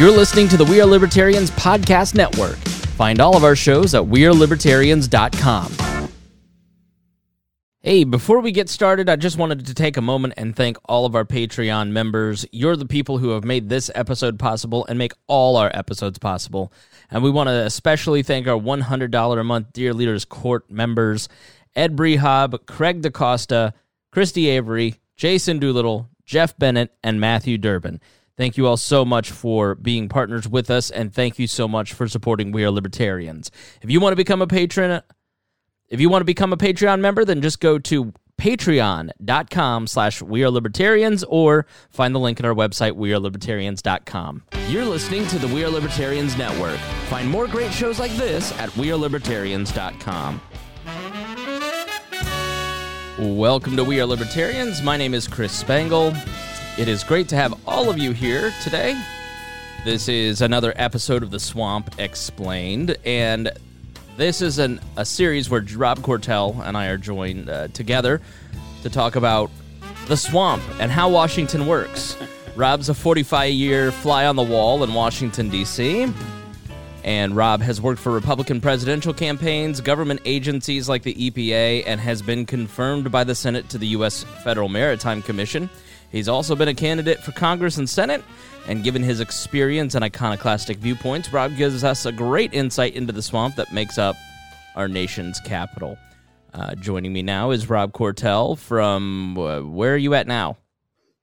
You're listening to the We Are Libertarians Podcast Network. Find all of our shows at WeareLibertarians.com. Hey, before we get started, I just wanted to take a moment and thank all of our Patreon members. You're the people who have made this episode possible and make all our episodes possible. And we want to especially thank our $100 a month Dear Leaders Court members Ed Brehab, Craig DaCosta, Christy Avery, Jason Doolittle, Jeff Bennett, and Matthew Durbin. Thank you all so much for being partners with us, and thank you so much for supporting We Are Libertarians. If you want to become a patron, if you want to become a Patreon member, then just go to patreon.com slash we are libertarians or find the link in our website we are wearelibertarians.com you're listening to the we are libertarians network. Find more great shows like this at we are wearelibertarians.com welcome to we are libertarians. My name is chris spangle it is great to have all of you here today this is another episode of the swamp explained and this is an, a series where Rob Quartel and I are joined uh, together to talk about the swamp and how Washington works. Rob's a 45 year fly on the wall in Washington, D.C. And Rob has worked for Republican presidential campaigns, government agencies like the EPA, and has been confirmed by the Senate to the U.S. Federal Maritime Commission. He's also been a candidate for Congress and Senate, and given his experience and iconoclastic viewpoints, Rob gives us a great insight into the swamp that makes up our nation's capital. Uh, joining me now is Rob Quartel from uh, where are you at now?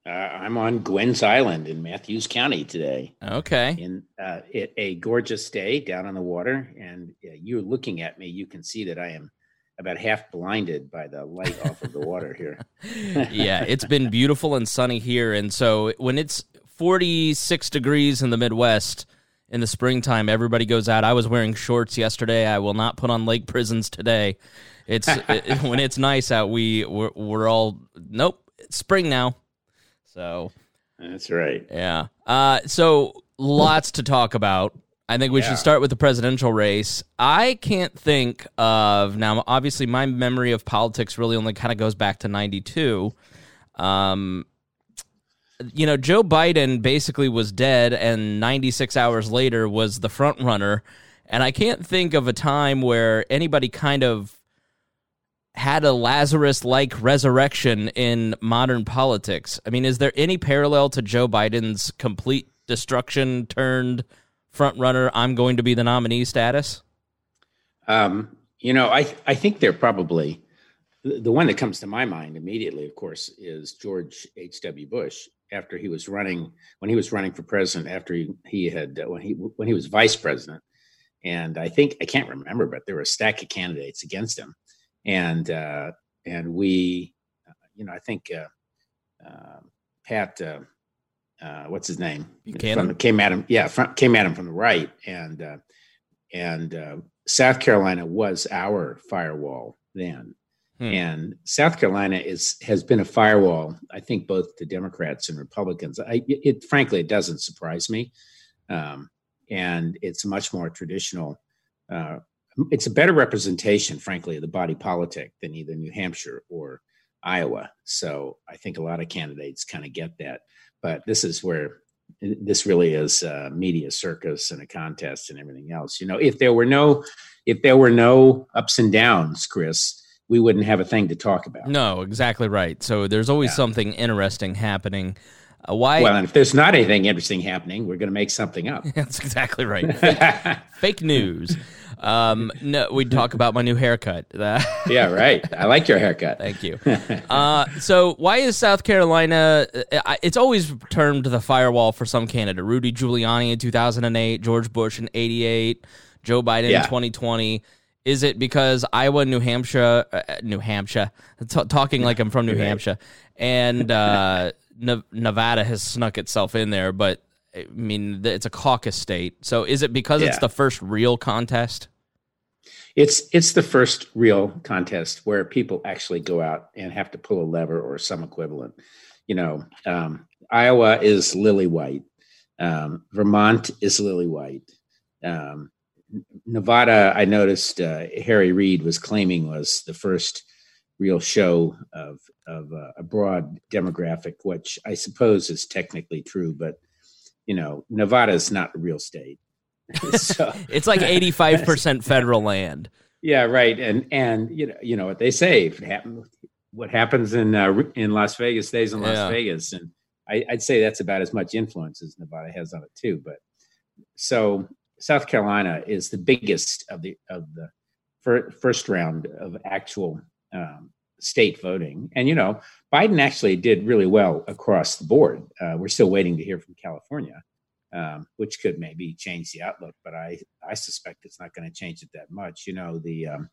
Uh, I'm on Gwynn's Island in Mathews County today. Okay. In uh, it, a gorgeous day down on the water, and uh, you're looking at me. You can see that I am about half blinded by the light off of the water here. yeah, it's been beautiful and sunny here, and so when it's 46 degrees in the Midwest in the springtime, everybody goes out. I was wearing shorts yesterday. I will not put on lake prisons today. It's it, when it's nice out. We we're, we're all nope. It's spring now, so that's right. Yeah. Uh, so lots to talk about. I think we yeah. should start with the presidential race. I can't think of now. Obviously, my memory of politics really only kind of goes back to '92. Um, you know, Joe Biden basically was dead, and 96 hours later was the front runner. And I can't think of a time where anybody kind of had a Lazarus like resurrection in modern politics. I mean, is there any parallel to Joe Biden's complete destruction turned front runner, I'm going to be the nominee status? Um, you know, I I think they're probably the one that comes to my mind immediately, of course, is George H. W. Bush after he was running when he was running for president after he, he had uh, when he when he was vice president, and I think I can't remember, but there were a stack of candidates against him, and uh, and we, uh, you know, I think uh, uh Pat uh, what's his name? From, came at him, yeah, from, came at him from the right, and uh, and uh, South Carolina was our firewall then, hmm. and South Carolina is has been a firewall. I think both to Democrats and Republicans. I, it frankly it doesn't surprise me, um, and it's much more traditional. Uh, it's a better representation, frankly, of the body politic than either New Hampshire or Iowa. So I think a lot of candidates kind of get that but this is where this really is a media circus and a contest and everything else. You know, if there were no if there were no ups and downs, Chris, we wouldn't have a thing to talk about. No, exactly right. So there's always yeah. something interesting happening. Uh, why? Well, and if there's not anything interesting happening, we're going to make something up. That's exactly right. Fake, fake news. Um, no, we talk about my new haircut. yeah, right. I like your haircut. Thank you. Uh, so, why is South Carolina? Uh, it's always termed the firewall for some candidate. Rudy Giuliani in 2008, George Bush in 88, Joe Biden yeah. in 2020. Is it because Iowa, New Hampshire, uh, New Hampshire, t- talking like I'm from New. Hampshire, and uh, Nevada has snuck itself in there, but I mean, it's a caucus state. So is it because yeah. it's the first real contest? It's it's the first real contest where people actually go out and have to pull a lever or some equivalent. You know, um, Iowa is lily white. Um, Vermont is lily white. Um, Nevada, I noticed uh, Harry Reid was claiming was the first real show of of uh, a broad demographic, which I suppose is technically true, but you know, Nevada is not a real state. so, it's like 85% federal land. Yeah, right. And and you know, you know what they say, if it happens what happens in uh, in Las Vegas stays in Las yeah. Vegas and I, would say that's about as much influence as Nevada has on it too. But so South Carolina is the biggest of the of the fir- first round of actual um, state voting. And, you know, Biden actually did really well across the board. Uh, we're still waiting to hear from California, um, which could maybe change the outlook, but I, I suspect it's not going to change it that much. You know, the, um,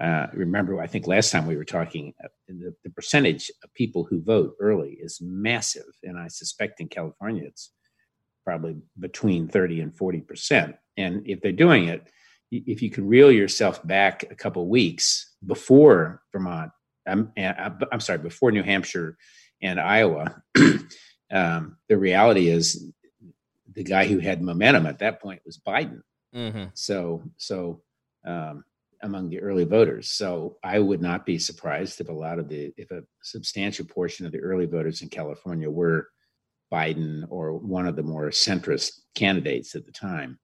uh, remember, I think last time we were talking, uh, the, the percentage of people who vote early is massive. And I suspect in California, it's probably between 30 and 40%. And if they're doing it, if you can reel yourself back a couple weeks before Vermont I'm, I'm sorry, before New Hampshire and Iowa, um, the reality is the guy who had momentum at that point was Biden. Mm-hmm. So, so um, among the early voters. So I would not be surprised if a lot of the, if a substantial portion of the early voters in California were Biden or one of the more centrist candidates at the time.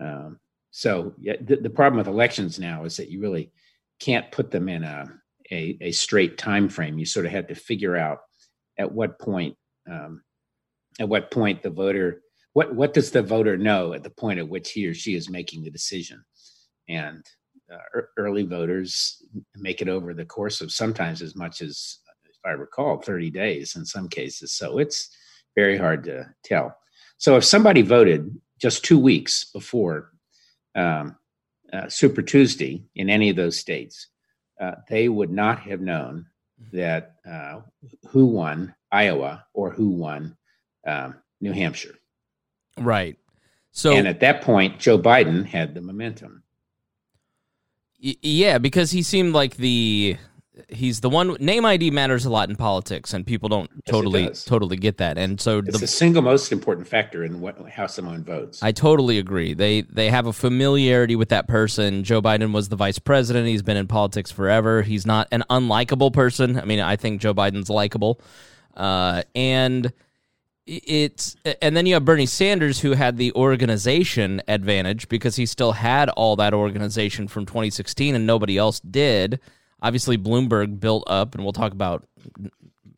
Um, so yeah, the, the problem with elections now is that you really can't put them in a a, a straight time frame. You sort of had to figure out at what point um, at what point the voter what what does the voter know at the point at which he or she is making the decision? And uh, early voters make it over the course of sometimes as much as if i recall 30 days in some cases. So it's very hard to tell. So if somebody voted just two weeks before um, uh, super tuesday in any of those states uh, they would not have known mm-hmm. that uh, who won Iowa or who won um, New Hampshire. Right. So, and at that point, Joe Biden had the momentum. Y- yeah, because he seemed like the he's the one name ID matters a lot in politics, and people don't yes, totally totally get that. And so it's the, the single most important factor in what how someone votes. I totally agree. They they have a familiarity with that person. Joe Biden was the vice president. He's been in politics forever. He's not an unlikable person. I mean, I think Joe Biden's likable, uh, and it's and then you have Bernie Sanders who had the organization advantage because he still had all that organization from 2016 and nobody else did Obviously, Bloomberg built up, and we'll talk about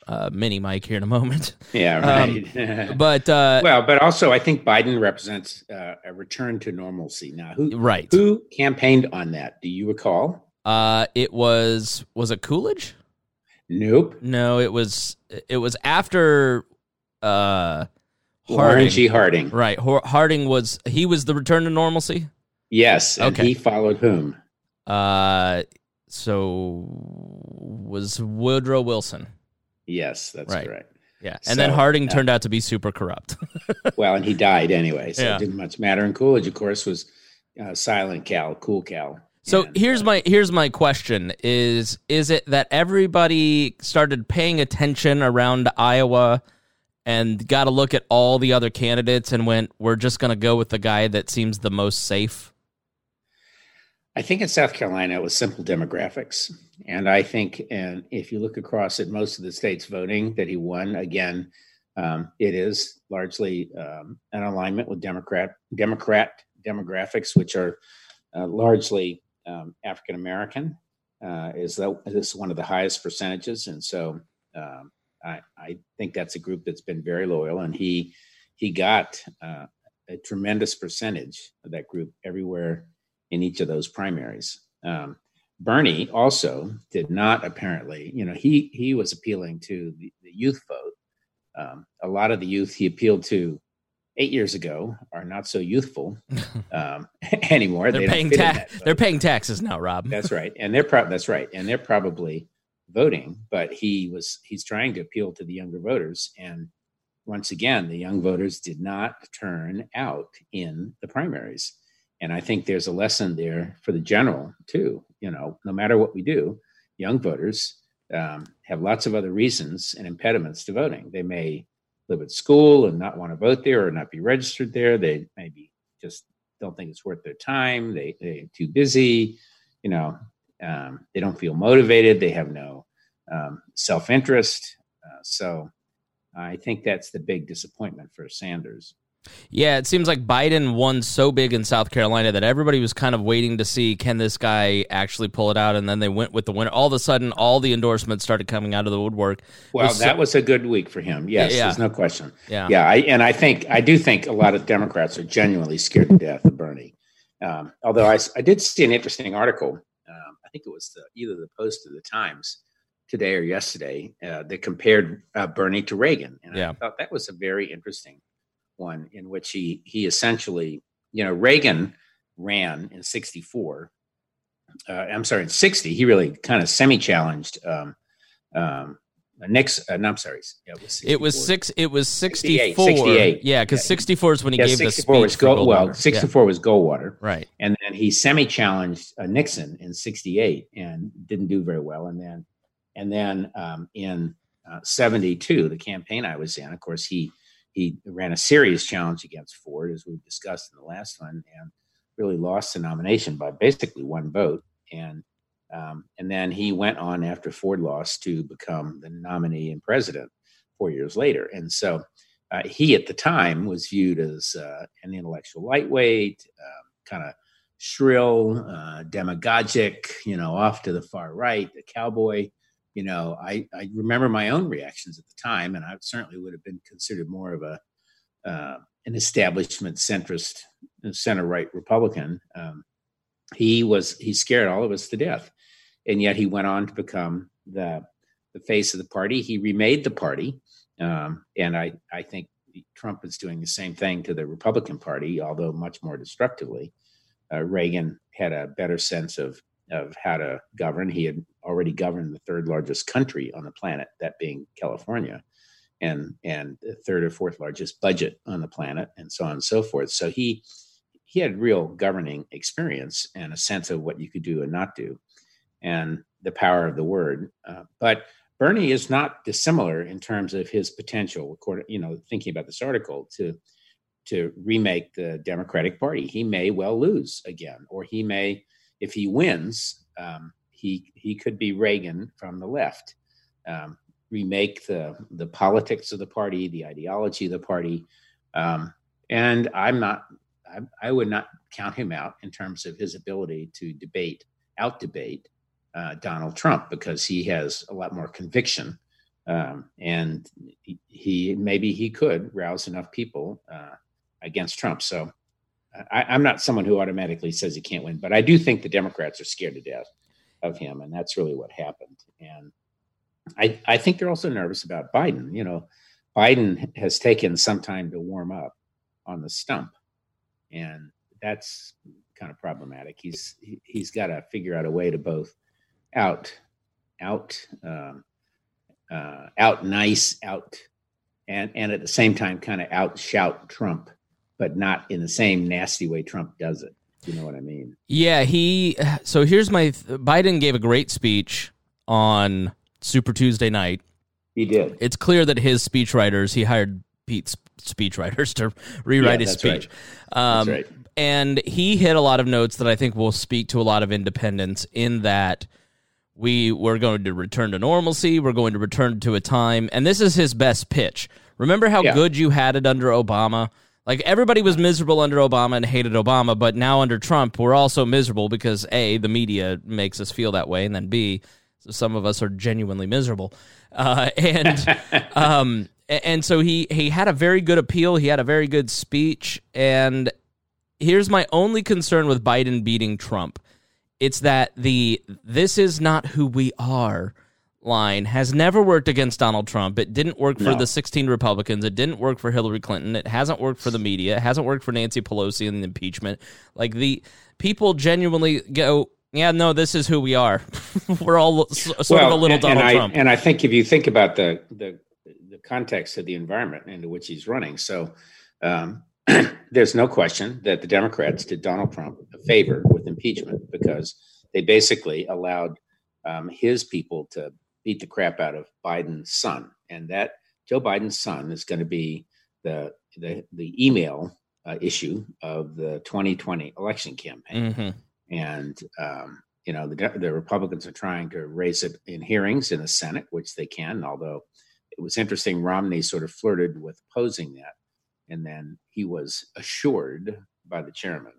uh, Mini Mike here in a moment. Yeah, right. Um, but uh, well, but also I think Biden represents uh, a return to normalcy now. Who right? Who campaigned on that? Do you recall? Uh, it was was it Coolidge? Nope. No, it was it was after uh Harding. Warren G. Harding. Right. Harding was he was the return to normalcy. Yes, and okay. he followed whom? Uh, so was Woodrow Wilson. Yes, that's right. correct. Yeah, and so, then Harding uh, turned out to be super corrupt. well, and he died anyway, so yeah. it didn't much matter. And Coolidge, of course, was uh, Silent Cal, Cool Cal. So and, here's uh, my here's my question: Is is it that everybody started paying attention around Iowa and got to look at all the other candidates and went, "We're just going to go with the guy that seems the most safe"? I think in South Carolina it was simple demographics, and I think, and if you look across at most of the states voting that he won, again, um, it is largely um, an alignment with Democrat Democrat demographics, which are uh, largely um, African American. Uh, is that is one of the highest percentages, and so um, I, I, think that's a group that's been very loyal, and he he got uh, a tremendous percentage of that group everywhere in each of those primaries. Um, Bernie also did not apparently, you know, he he was appealing to the, the youth vote. Um, a lot of the youth he appealed to eight years ago are not so youthful um, anymore. They're they paying ta- They're paying taxes now, Rob. that's right, and they're pro- that's right, and they're probably voting. But he was he's trying to appeal to the younger voters, and once again, the young voters did not turn out in the primaries. And I think there's a lesson there for the general too. You know, no matter what we do, young voters um, have lots of other reasons and impediments to voting. They may live at school and not want to vote there or not be registered there. They maybe just don't think it's worth their time. They they're too busy. You know, um, they don't feel motivated. They have no um, self interest. Uh, so I think that's the big disappointment for Sanders. Yeah, it seems like Biden won so big in South Carolina that everybody was kind of waiting to see can this guy actually pull it out, and then they went with the winner. All of a sudden, all the endorsements started coming out of the woodwork. Well, was that so- was a good week for him. Yes, yeah. there's no question. Yeah, yeah, I, and I think I do think a lot of Democrats are genuinely scared to death of Bernie. Um, although I, I did see an interesting article. Um, I think it was the, either the Post or the Times today or yesterday uh, that compared uh, Bernie to Reagan, and yeah. I thought that was a very interesting one in which he he essentially, you know, Reagan ran in '64. Uh, I'm sorry, in '60, he really kind of semi-challenged um, um, Nixon. Uh, no, I'm sorry, yeah, it, was it was six. It was 64. 68. Yeah, because yeah. 64 is when he yeah, gave 64 the was Gold, well, 64 yeah. was Goldwater, right? And then he semi-challenged uh, Nixon in '68 and didn't do very well. And then, and then um, in '72, uh, the campaign I was in, of course, he he ran a serious challenge against Ford, as we discussed in the last one, and really lost the nomination by basically one vote. And um, and then he went on after Ford lost to become the nominee and president four years later. And so uh, he at the time was viewed as uh, an intellectual lightweight, uh, kind of shrill, uh, demagogic, you know, off to the far right, a cowboy you know, I, I remember my own reactions at the time, and I certainly would have been considered more of a uh, an establishment centrist, center right Republican. Um, he was he scared all of us to death, and yet he went on to become the the face of the party. He remade the party, um, and I I think Trump is doing the same thing to the Republican Party, although much more destructively. Uh, Reagan had a better sense of of how to govern. He had already governed the third largest country on the planet, that being California, and and the third or fourth largest budget on the planet, and so on and so forth. So he he had real governing experience and a sense of what you could do and not do, and the power of the word. Uh, but Bernie is not dissimilar in terms of his potential. According, you know, thinking about this article to to remake the Democratic Party, he may well lose again, or he may if he wins, um, he he could be Reagan from the left, um, remake the the politics of the party, the ideology of the party, um, and I'm not. I, I, would not count him out in terms of his ability to debate, out debate uh, Donald Trump because he has a lot more conviction, um, and he, he, maybe he could rouse enough people uh, against Trump. So I, am not someone who automatically says he can't win, but I do think the Democrats are scared to death of him, and that's really what happened. And I, I think they're also nervous about Biden. You know, Biden has taken some time to warm up on the stump, and that's kind of problematic. He's he, he's got to figure out a way to both out out um, uh, out nice out and and at the same time kind of out shout Trump but not in the same nasty way Trump does it. You know what I mean? Yeah, he. So here's my. Biden gave a great speech on Super Tuesday night. He did. It's clear that his speechwriters, he hired Pete's speechwriters to rewrite yeah, his speech. Right. Um, that's right. And he hit a lot of notes that I think will speak to a lot of independents in that we were going to return to normalcy. We're going to return to a time, and this is his best pitch. Remember how yeah. good you had it under Obama? Like everybody was miserable under Obama and hated Obama, but now under Trump, we're also miserable because A, the media makes us feel that way, and then B, some of us are genuinely miserable. Uh, and um, and so he he had a very good appeal. He had a very good speech. And here's my only concern with Biden beating Trump: it's that the this is not who we are line has never worked against Donald Trump. It didn't work for no. the 16 Republicans. It didn't work for Hillary Clinton. It hasn't worked for the media. It hasn't worked for Nancy Pelosi and the impeachment. Like the people genuinely go, yeah, no, this is who we are. We're all sort well, of a little and, Donald and Trump. I, and I think if you think about the the the context of the environment into which he's running, so um, there's no question that the Democrats did Donald Trump a favor with impeachment because they basically allowed um, his people to beat the crap out of Biden's son, and that Joe Biden's son is going to be the the the email uh, issue of the 2020 election campaign, mm-hmm. and um, you know the the Republicans are trying to raise it in hearings in the Senate, which they can. Although it was interesting, Romney sort of flirted with opposing that, and then he was assured by the chairman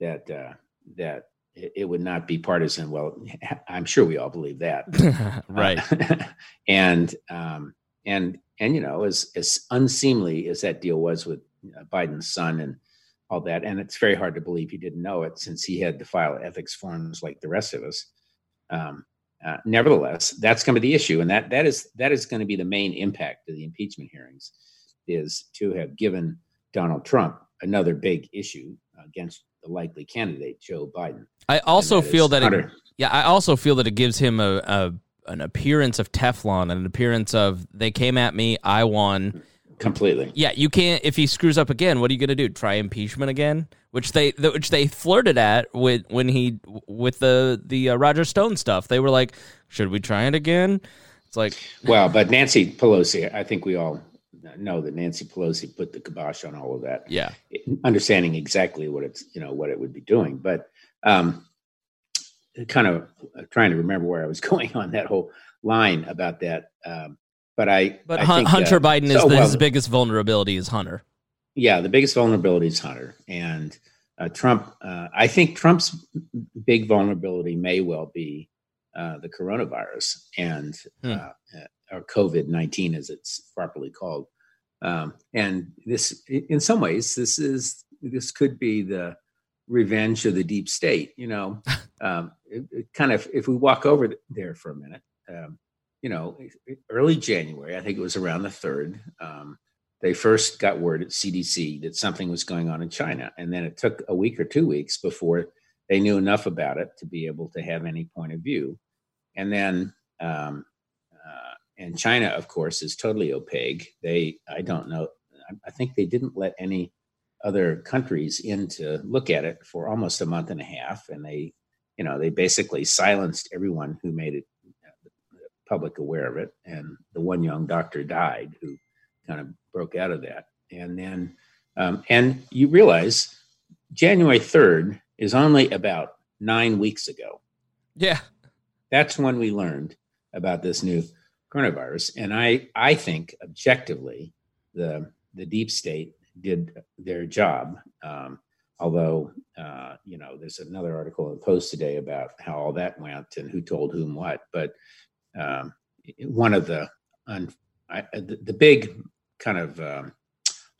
that uh, that it would not be partisan. Well, I'm sure we all believe that, right? Uh, and um, and and you know, as as unseemly as that deal was with uh, Biden's son and all that, and it's very hard to believe he didn't know it since he had to file ethics forms like the rest of us. Um, uh, nevertheless, that's going to be the issue, and that that is that is going to be the main impact of the impeachment hearings, is to have given Donald Trump another big issue against the likely candidate, Joe Biden. I also that feel that it, yeah, I also feel that it gives him a, a an appearance of Teflon, an appearance of they came at me, I won completely. Yeah, you can't. If he screws up again, what are you going to do? Try impeachment again? Which they, which they flirted at with when he with the the uh, Roger Stone stuff. They were like, "Should we try it again?" It's like, well, but Nancy Pelosi, I think we all know that Nancy Pelosi put the kibosh on all of that. Yeah, understanding exactly what it's you know what it would be doing, but um, kind of trying to remember where I was going on that whole line about that. Um, but I, but I think, Hunter uh, Biden is so, the, well, his biggest vulnerability is Hunter. Yeah, the biggest vulnerability is Hunter, and uh, Trump. Uh, I think Trump's big vulnerability may well be uh, the coronavirus and hmm. Or COVID nineteen, as it's properly called. Um, and this, in some ways, this is this could be the revenge of the deep state. You know, um, it, it kind of if we walk over there for a minute, um, you know, early January, I think it was around the third. Um, they first got word at CDC that something was going on in China, and then it took a week or two weeks before they knew enough about it to be able to have any point of view. And then um, and China, of course, is totally opaque. They, I don't know, I think they didn't let any other countries in to look at it for almost a month and a half, and they, you know, they basically silenced everyone who made it uh, public aware of it. And the one young doctor died who kind of broke out of that. And then, um, and you realize January 3rd is only about nine weeks ago. Yeah. That's when we learned about this new coronavirus. And I, I think objectively, the the deep state did their job. Um, although, uh, you know, there's another article in the Post today about how all that went and who told whom what. But um, one of the, un, I, the, the big kind of um,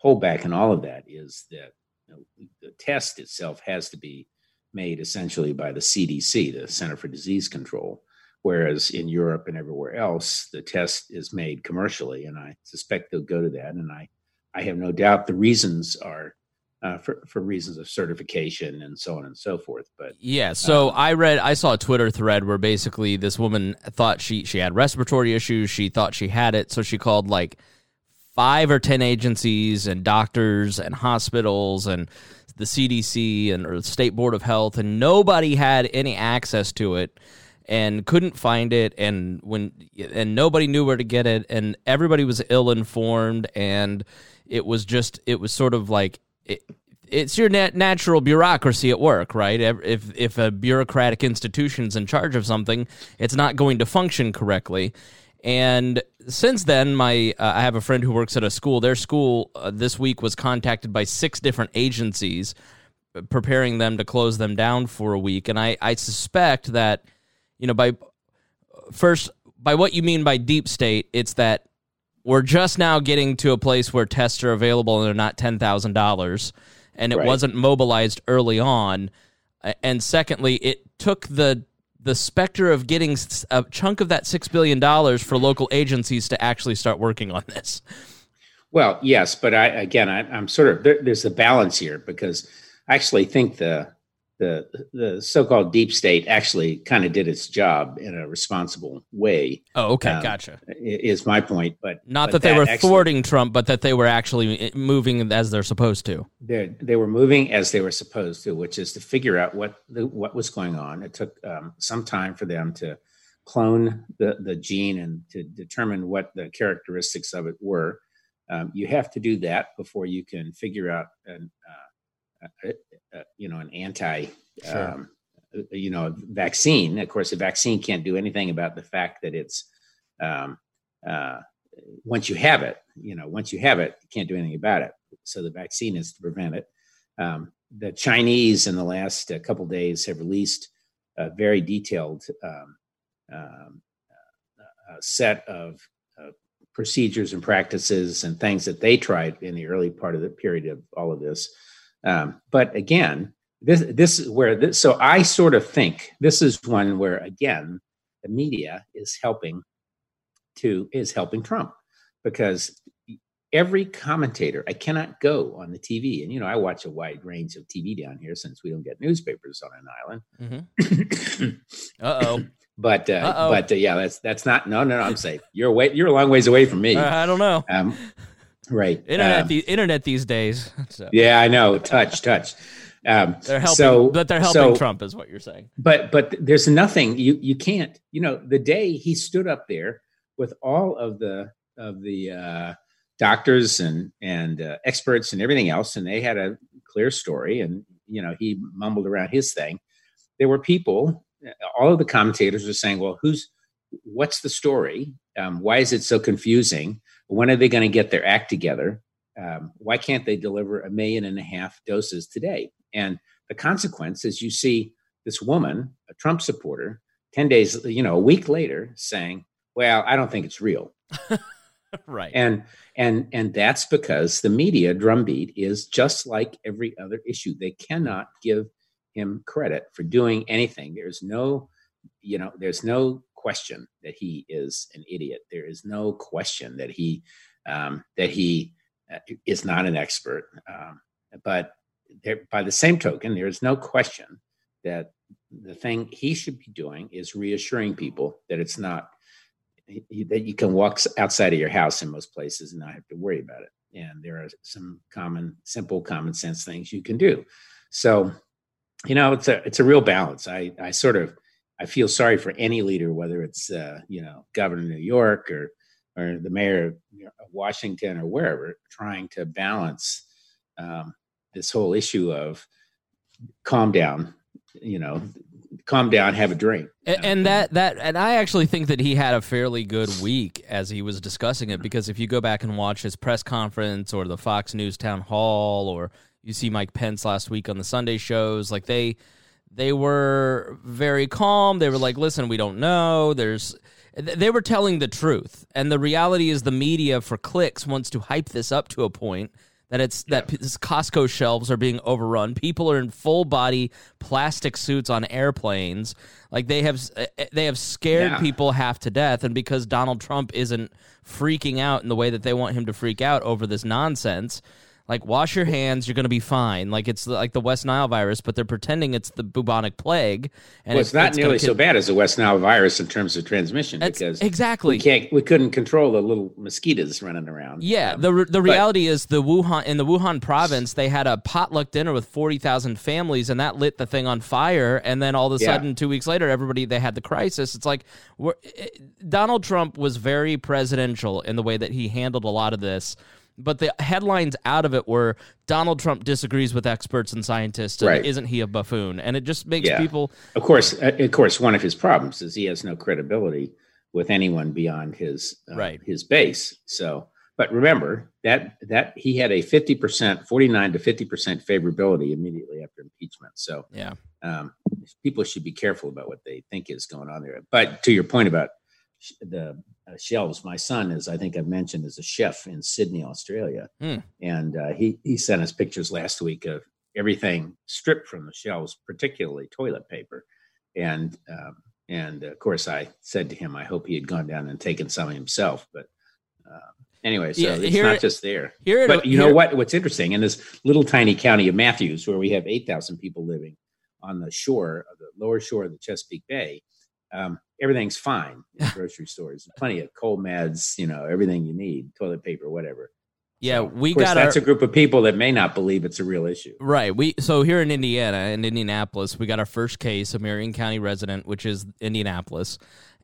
holdback in all of that is that you know, the test itself has to be made essentially by the CDC, the Center for Disease Control whereas in Europe and everywhere else, the test is made commercially, and I suspect they'll go to that. And I, I have no doubt the reasons are uh, for for reasons of certification and so on and so forth. But yeah, so um, I read, I saw a Twitter thread where basically this woman thought she she had respiratory issues. She thought she had it, so she called like five or ten agencies and doctors and hospitals and the CDC and or the State Board of Health, and nobody had any access to it and couldn't find it and when and nobody knew where to get it and everybody was ill informed and it was just it was sort of like it, it's your nat- natural bureaucracy at work, right? If if a bureaucratic institution's in charge of something, it's not going to function correctly. And since then, my uh, I have a friend who works at a school. Their school uh, this week was contacted by six different agencies, preparing them to close them down for a week. And I I suspect that you know, by first, by what you mean by deep state, it's that we're just now getting to a place where tests are available and they're not $10,000 and it right. wasn't mobilized early on. And secondly, it took the the specter of getting a chunk of that $6 billion for local agencies to actually start working on this. Well, yes, but I again, I, am sort of there, there's a balance here because I actually think the the the so-called deep state actually kind of did its job in a responsible way. Oh, okay, um, gotcha. Is my point, but not but that they were actually, thwarting Trump, but that they were actually moving as they're supposed to. They they were moving as they were supposed to, which is to figure out what the, what was going on. It took um, some time for them to clone the the gene and to determine what the characteristics of it were. Um, you have to do that before you can figure out an uh, uh, you know, an anti, sure. um, uh, you know, vaccine. Of course, a vaccine can't do anything about the fact that it's um, uh, once you have it, you know, once you have it, you can't do anything about it. So the vaccine is to prevent it. Um, the Chinese in the last uh, couple days have released a very detailed um, um, uh, set of uh, procedures and practices and things that they tried in the early part of the period of all of this. Um, but again, this this is where this, so I sort of think this is one where again the media is helping to is helping Trump because every commentator I cannot go on the TV and you know I watch a wide range of TV down here since we don't get newspapers on an island. Mm-hmm. uh oh. But uh, but uh, yeah, that's that's not no no no. I'm safe. You're away. You're a long ways away from me. Uh, I don't know. Um, right. Internet. Um, the internet these days. So. Yeah, I know. Touch touch. Um, they're helping, so, but they're helping so, Trump, is what you're saying. But but there's nothing you you can't. You know, the day he stood up there with all of the of the uh, doctors and and uh, experts and everything else, and they had a clear story, and you know he mumbled around his thing. There were people, all of the commentators were saying, "Well, who's what's the story? Um, why is it so confusing? When are they going to get their act together? Um, why can't they deliver a million and a half doses today?" And the consequence is you see this woman, a Trump supporter, 10 days, you know, a week later saying, well, I don't think it's real. right. And and and that's because the media drumbeat is just like every other issue. They cannot give him credit for doing anything. There's no, you know, there's no question that he is an idiot. There is no question that he um, that he uh, is not an expert. Um, but there, by the same token, there is no question that the thing he should be doing is reassuring people that it's not that you can walk outside of your house in most places and not have to worry about it. And there are some common, simple, common sense things you can do. So, you know, it's a it's a real balance. I I sort of I feel sorry for any leader, whether it's uh, you know governor of New York or or the mayor of Washington or wherever, trying to balance um, this whole issue of calm down, you know, calm down, have a drink. And, and, that that and I actually think that he had a fairly good week as he was discussing it because if you go back and watch his press conference or the Fox News town hall or you see Mike Pence last week on the Sunday shows, like they they were very calm. They were like, "Listen, we don't know. There's." They were telling the truth, and the reality is, the media for clicks wants to hype this up to a point that it's yeah. that Costco shelves are being overrun. People are in full body plastic suits on airplanes. Like they have eh, eh, they have scared yeah. people half to death and because Donald Trump isn't freaking out in the way that they want him to freak out over this nonsense, like wash your hands you're going to be fine. Like it's like the west nile virus but they're pretending it's the bubonic plague and well, it's, it's not it's nearly so bad as the west nile virus in terms of transmission because exactly. we can't we couldn't control the little mosquitoes running around yeah um, the the reality but, is the wuhan in the wuhan province they had a potluck dinner with 40,000 families and that lit the thing on fire and then all of a yeah. sudden 2 weeks later everybody they had the crisis. It's like Donald Trump was very presidential in the way that he handled a lot of this but the headlines out of it were Donald Trump disagrees with experts and scientists, and right. isn't he a buffoon? And it just makes yeah. people. Of course, uh, of course, one of his problems is he has no credibility with anyone beyond his uh, right. his base. So, but remember that that he had a fifty percent, forty nine to fifty percent favorability immediately after impeachment. So, yeah, um, people should be careful about what they think is going on there. But to your point about the shelves. My son is, I think I've mentioned, is a chef in Sydney, Australia, mm. and uh, he he sent us pictures last week of everything stripped from the shelves, particularly toilet paper, and um, and of course I said to him, I hope he had gone down and taken some himself, but. Uh, anyway, so yeah, it's not just there. Here, but you here. know what? What's interesting in this little tiny county of Mathews, where we have eight thousand people living on the shore of the lower shore of the Chesapeake Bay, um, everything's fine in grocery stores. Plenty of cold meds, you know, everything you need, toilet paper, whatever. Yeah, we got. That's our, a group of people that may not believe it's a real issue. Right. We so here in Indiana, in Indianapolis, we got our first case, a Marion County resident, which is Indianapolis,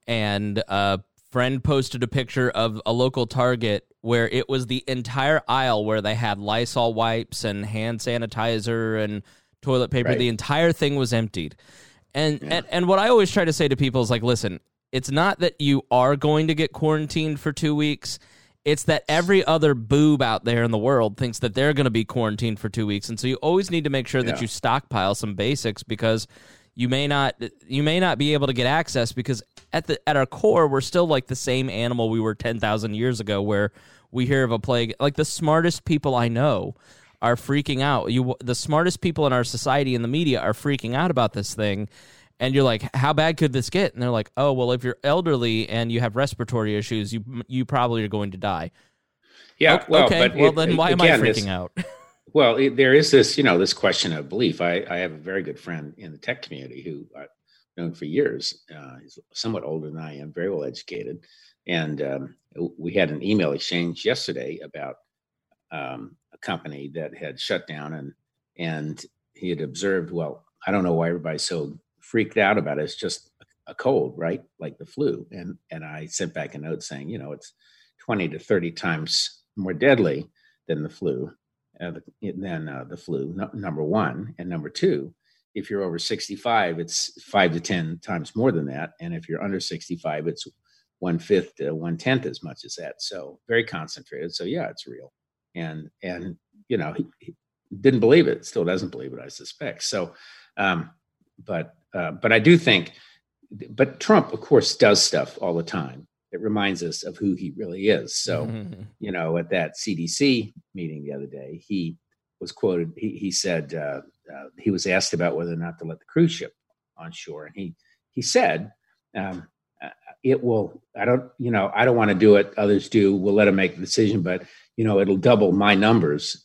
and a friend posted a picture of a local Target where it was the entire aisle where they had Lysol wipes and hand sanitizer and toilet paper. Right. The entire thing was emptied. And, yeah. and and what I always try to say to people is like, listen, it's not that you are going to get quarantined for two weeks. It's that every other boob out there in the world thinks that they're going to be quarantined for two weeks, and so you always need to make sure that you stockpile some basics because you may not you may not be able to get access because at the at our core we're still like the same animal we were ten thousand years ago, where we hear of a plague. Like the smartest people I know are freaking out. You the smartest people in our society and the media are freaking out about this thing. And you're like, how bad could this get? And they're like, oh well, if you're elderly and you have respiratory issues, you you probably are going to die. Yeah. Well, okay, but well it- then why again, am I freaking out? Well, it, there is this, you know, this question of belief. I, I have a very good friend in the tech community who I've known for years. Uh, he's somewhat older than I am, very well educated, and um, we had an email exchange yesterday about um, company that had shut down, and and he had observed, well, I don't know why everybody's so freaked out about it. It's just a cold, right? Like the flu. And and I sent back a note saying, you know, it's 20 to 30 times more deadly than the flu, uh, than uh, the flu. Number one, and number two, if you're over 65, it's five to 10 times more than that, and if you're under 65, it's one fifth to one tenth as much as that. So very concentrated. So yeah, it's real. And and you know he, he didn't believe it, still doesn't believe it, I suspect. So, um, but uh, but I do think, but Trump, of course, does stuff all the time. It reminds us of who he really is. So you know, at that CDC meeting the other day, he was quoted. He, he said uh, uh, he was asked about whether or not to let the cruise ship on shore, and he he said, um, uh, "It will. I don't. You know, I don't want to do it. Others do. We'll let them make the decision, but you know, it'll double my numbers.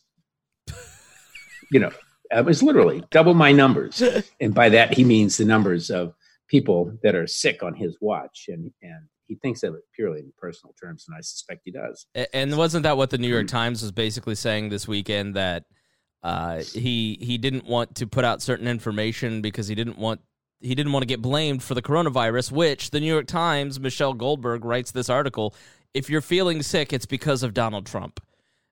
you know, it was literally double my numbers, and by that he means the numbers of people that are sick on his watch, and and." He thinks of it purely in personal terms, and I suspect he does. And wasn't that what the New York Mm. Times was basically saying this weekend that uh, he he didn't want to put out certain information because he didn't want he didn't want to get blamed for the coronavirus, which the New York Times Michelle Goldberg writes this article. If you're feeling sick, it's because of Donald Trump.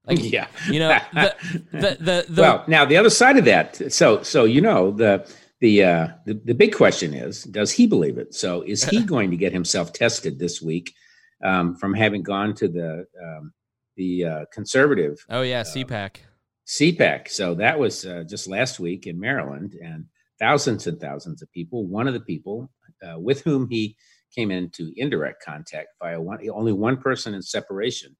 Like, yeah, you know, the the the, the well, now the other side of that. So, so you know the the uh, the, the big question is, does he believe it? So, is he going to get himself tested this week um, from having gone to the um, the uh, conservative oh yeah, CPAC. CPAC? So that was uh, just last week in Maryland, and thousands and thousands of people. One of the people uh, with whom he came into indirect contact via one, only one person in separation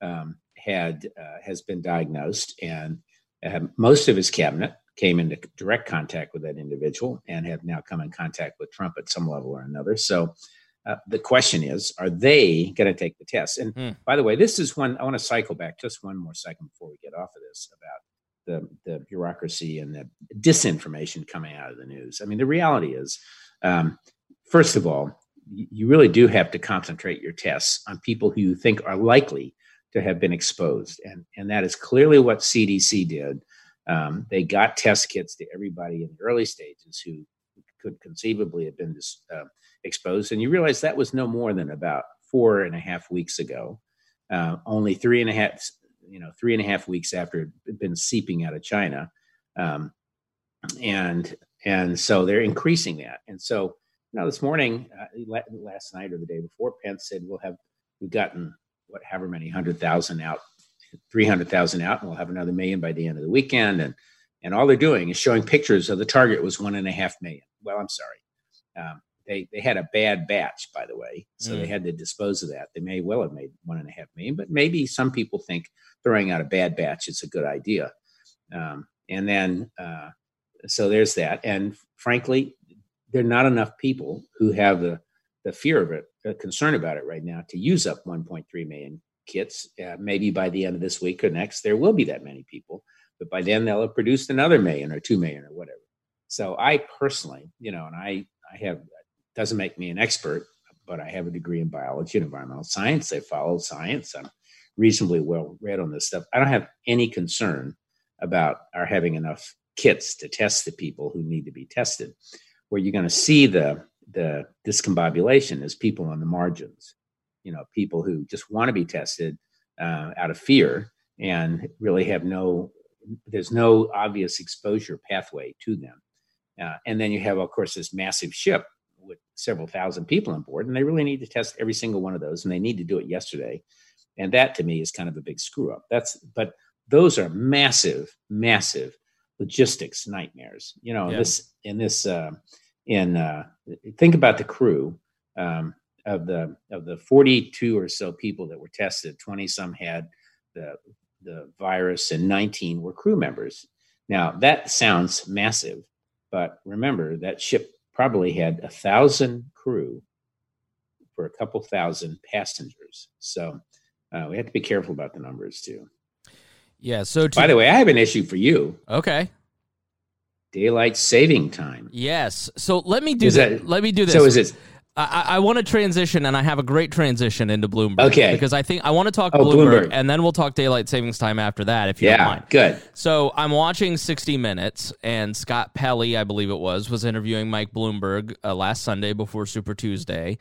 um, had uh, has been diagnosed, and uh, most of his cabinet came into direct contact with that individual and have now come in contact with Trump at some level or another. So. Uh, the question is, are they going to take the test? And Hmm. by the way, this is one I want to cycle back just one more second before we get off of this about the the bureaucracy and the disinformation coming out of the news. I mean, the reality is, um, first of all, you really do have to concentrate your tests on people who you think are likely to have been exposed, and and that is clearly what CDC did. Um, they got test kits to everybody in the early stages who could conceivably have been dis, uh, exposed, and you realize that was no more than about four and a half weeks ago. Uh, only three and a half, you know, three and a half weeks after it had been seeping out of China, um, and and so they're increasing that. And so, you know, this morning, uh, last night or the day before, Pence said we'll have we've gotten what however many hundred thousand out, three hundred thousand out, and we'll have another million by the end of the weekend. And and all they're doing is showing pictures of the target was one and a half million. Well, I'm sorry. Um, they they had a bad batch, by the way, so they Mm. had to dispose of that. They may well have made one and a half million, but maybe some people think throwing out a bad batch is a good idea. Um, and then uh, so there's that. And frankly, there are not enough people who have the the fear of it, the concern about it right now to use up 1.3 million kits. Uh, maybe by the end of this week or next, there will be that many people, but by then they'll have produced another million or two million or whatever. So I personally, you know, and I I have doesn't make me an expert, but I have a degree in biology and environmental science. I follow science. I'm reasonably well read on this stuff. I don't have any concern about our having enough kits to test the people who need to be tested. Where you're going to see the the discombobulation is people on the margins, you know, people who just want to be tested uh, out of fear and really have no there's no obvious exposure pathway to them. Uh, and then you have, of course, this massive ship with several thousand people on board, and they really need to test every single one of those, and they need to do it yesterday. and that to me is kind of a big screw up. That's but those are massive, massive logistics nightmares. You know, yeah. this in this uh, in uh, think about the crew um, of the of the 42 or so people that were tested. 20 some had the the virus, and 19 were crew members. Now that sounds massive, but remember that ship probably had a thousand crew for a couple thousand passengers. So uh, we have to be careful about the numbers too. Yeah. So, to, by the way, I have an issue for you. Okay. Daylight saving time. Yes. So let me do that. Let me do this. So is it? I, I want to transition, and I have a great transition into Bloomberg. Okay. Because I think I want to talk oh, Bloomberg, Bloomberg, and then we'll talk daylight savings time after that, if you yeah, don't mind. good. So I'm watching 60 Minutes, and Scott Pelley, I believe it was, was interviewing Mike Bloomberg uh, last Sunday before Super Tuesday,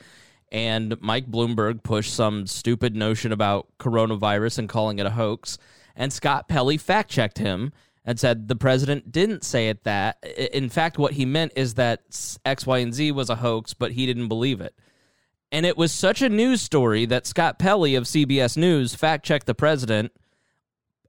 and Mike Bloomberg pushed some stupid notion about coronavirus and calling it a hoax, and Scott Pelley fact checked him and said the president didn't say it that. In fact, what he meant is that X, Y, and Z was a hoax, but he didn't believe it. And it was such a news story that Scott Pelley of CBS News fact checked the president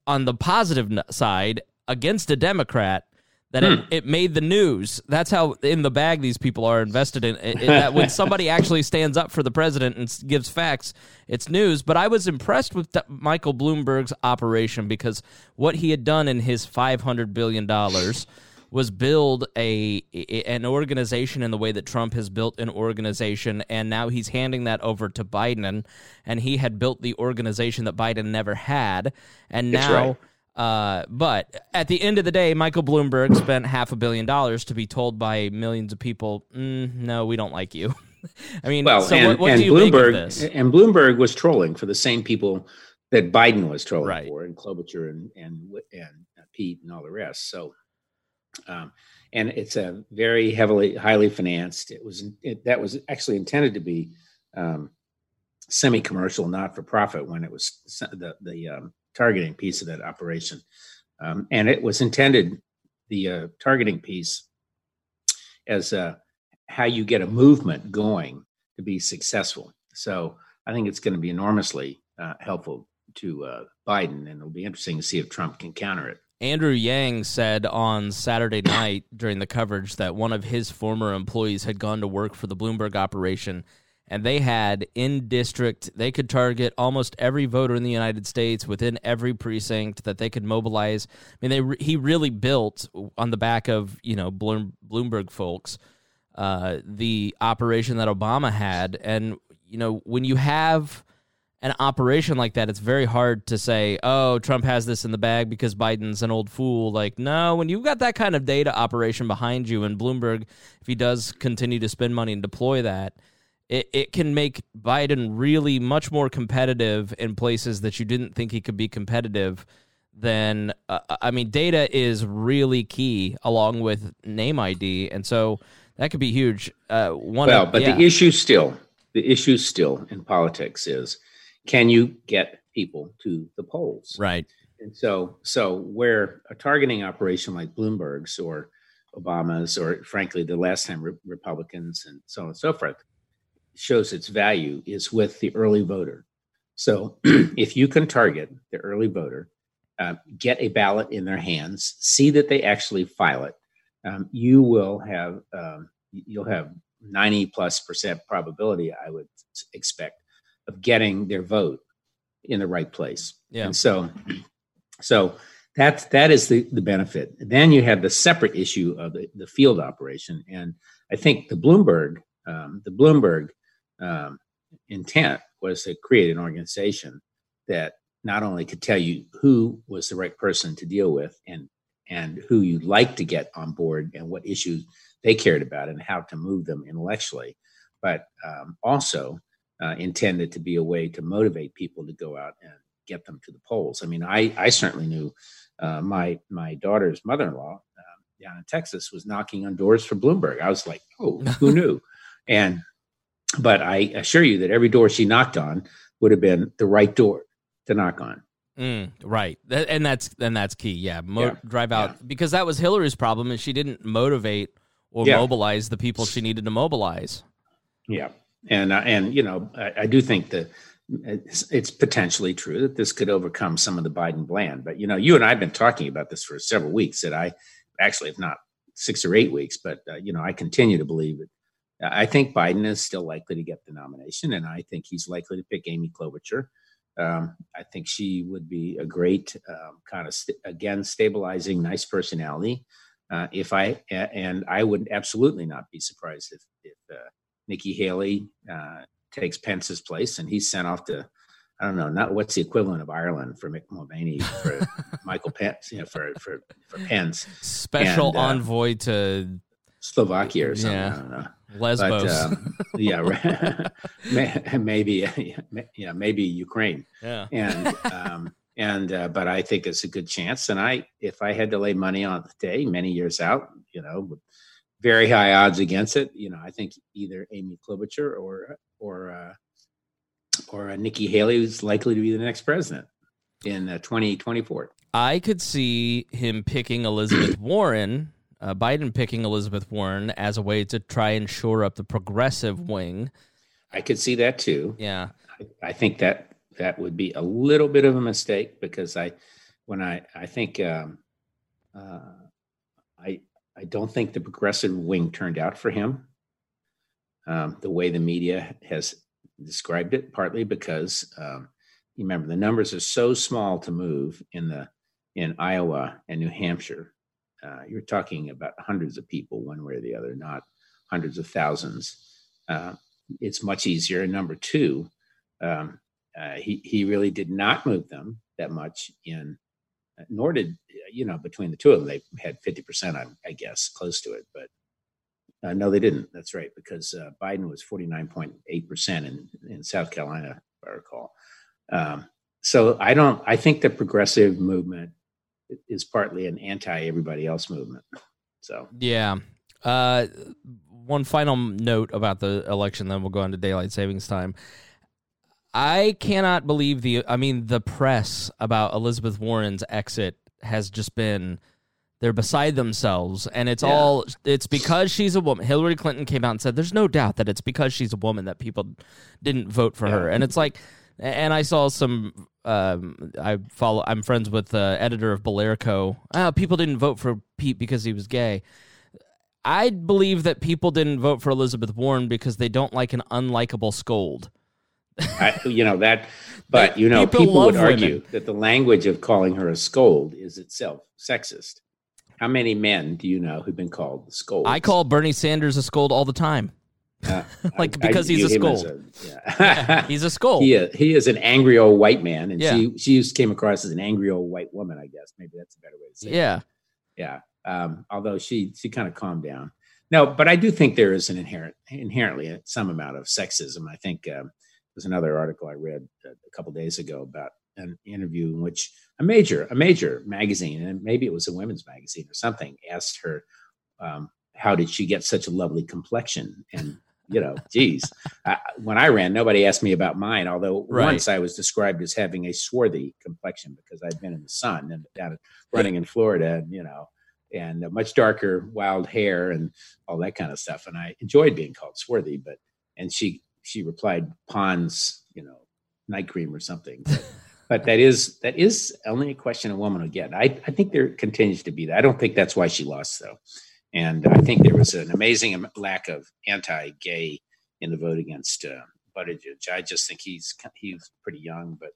on the positive side against a Democrat that hmm. it, it, made the news. That's how in the bag these people are invested in. It, it, that when somebody actually stands up for the president and gives facts, it's news. But I was impressed with Michael Bloomberg's operation because what he had done in his five hundred billion dollars was build a an organization in the way that Trump has built an organization, and now he's handing that over to Biden, and he had built the organization that Biden never had, and now. Uh, but at the end of the day, Michael Bloomberg spent half a billion dollars to be told by millions of people, mm, "No, we don't like you." I mean, well, so and, what, what and do you Bloomberg, make of this? And Bloomberg was trolling for the same people that Biden was trolling right. for, and Klobuchar and and and Pete and all the rest. So, um, and it's a very heavily, highly financed. It was it, that was actually intended to be um, semi-commercial, not for profit, when it was the the um, targeting piece of that operation. Um, and it was intended, the uh, targeting piece, as uh, how you get a movement going to be successful. So I think it's going to be enormously uh, helpful to uh, Biden, and it'll be interesting to see if Trump can counter it. Andrew Yang said on Saturday night during the coverage that one of his former employees had gone to work for the Bloomberg operation and they had in district they could target almost every voter in the United States within every precinct that they could mobilize. I mean, they he really built on the back of you know Bloom, Bloomberg folks uh, the operation that Obama had, and you know when you have an operation like that, it's very hard to say, oh, Trump has this in the bag because Biden's an old fool. Like, no, when you've got that kind of data operation behind you, and Bloomberg, if he does continue to spend money and deploy that, it, it can make Biden really much more competitive in places that you didn't think he could be competitive. Then, uh, I mean, data is really key along with name ID, and so that could be huge. Uh, one, well, but yeah. the issue still, the issue still in politics is, can you get people to the polls? Right. And so, so where a targeting operation like Bloomberg's or Obama's, or frankly, the last time re- Republicans and so on and so forth shows its value is with the early voter. So if you can target the early voter, uh, get a ballot in their hands, see that they actually file it, um, you will have um, you'll have 90 plus percent probability, I would expect, of getting their vote in the right place. Yeah. And so, so that that is the the benefit. Then you have the separate issue of the, the field operation, and I think the Bloomberg um, the Bloomberg um, intent was to create an organization that not only could tell you who was the right person to deal with and and who you'd like to get on board and what issues they cared about and how to move them intellectually, but um, also uh, intended to be a way to motivate people to go out and get them to the polls. I mean, I I certainly knew uh, my my daughter's mother-in-law uh, down in Texas was knocking on doors for Bloomberg. I was like, oh, who knew? And but I assure you that every door she knocked on would have been the right door to knock on. Mm, right, and that's and that's key. Yeah, Mo- yeah. drive out yeah. because that was Hillary's problem, and she didn't motivate or yeah. mobilize the people she needed to mobilize. Yeah, and uh, and you know I, I, do think that it's, it's, potentially true that this could overcome some of the Biden bland. But you know, you and I have been talking about this for several weeks. That I actually, if not six or eight weeks, but uh, you know, I continue to believe it. I think Biden is still likely to get the nomination, and I think he's likely to pick Amy Klobuchar. Um, I think she would be a great um, kind of st- again stabilizing, nice personality. Uh, if I and I would absolutely not be surprised if if uh, Nikki Haley uh, takes Pence's place and he's sent off to I don't know, not what's the equivalent of Ireland for Mick Mulvaney for Michael Pence, you know, for for for Pence. Special and, uh, envoy to Slovakia or something. Yeah. I don't know. Lesbos. But, um, yeah, maybe yeah, maybe Ukraine. Yeah. And um, and uh, but I think it's a good chance. And I, if I had to lay money on the day, many years out, you know, very high odds against it. You know, I think either Amy Klobuchar or or uh, or uh, Nikki Haley is likely to be the next president in uh, 2024. I could see him picking Elizabeth Warren, uh, Biden picking Elizabeth Warren as a way to try and shore up the progressive wing. I could see that too. Yeah, I, I think that that would be a little bit of a mistake because I, when I I think um, uh, I I don't think the progressive wing turned out for him. Um, the way the media has described it, partly because um, you remember the numbers are so small to move in the in Iowa and New Hampshire. Uh, you're talking about hundreds of people, one way or the other, not hundreds of thousands. Uh, it's much easier. And number two, um, uh, he he really did not move them that much in, nor did you know between the two of them they had fifty percent, I, I guess, close to it, but uh, no, they didn't. That's right, because uh, Biden was 49.8% in, in South Carolina, if I recall. Um, so I don't, I think the progressive movement is partly an anti everybody else movement. So, yeah. Uh, one final note about the election, then we'll go into daylight savings time. I cannot believe the, I mean, the press about Elizabeth Warren's exit has just been they're beside themselves, and it's yeah. all it's because she's a woman. Hillary Clinton came out and said, "There's no doubt that it's because she's a woman that people didn't vote for yeah. her." And it's like, and I saw some. Um, I follow. I'm friends with the editor of Bilerico. Oh, people didn't vote for Pete because he was gay. I believe that people didn't vote for Elizabeth Warren because they don't like an unlikable scold. I, you know that, but you know people, people would argue women. that the language of calling her a scold is itself sexist. How many men do you know who've been called scolds? I call Bernie Sanders a scold all the time. Uh, like I, because I he's a scold. A, yeah. yeah. he's a scold. He, he is an angry old white man, and yeah. she she came across as an angry old white woman. I guess maybe that's a better way to say. Yeah, it. yeah. Um, although she she kind of calmed down. No, but I do think there is an inherent inherently some amount of sexism. I think um, there's another article I read a, a couple days ago about an interview in which a major a major magazine and maybe it was a women's magazine or something asked her um, how did she get such a lovely complexion and you know geez I, when i ran nobody asked me about mine although right. once i was described as having a swarthy complexion because i'd been in the sun and down running in florida and you know and much darker wild hair and all that kind of stuff and i enjoyed being called swarthy but and she she replied pond's you know night cream or something but, but that is that is only a question a woman will get. I, I think there continues to be that. I don't think that's why she lost though, and I think there was an amazing lack of anti-gay in the vote against uh, Buttigieg. I just think he's he's pretty young, but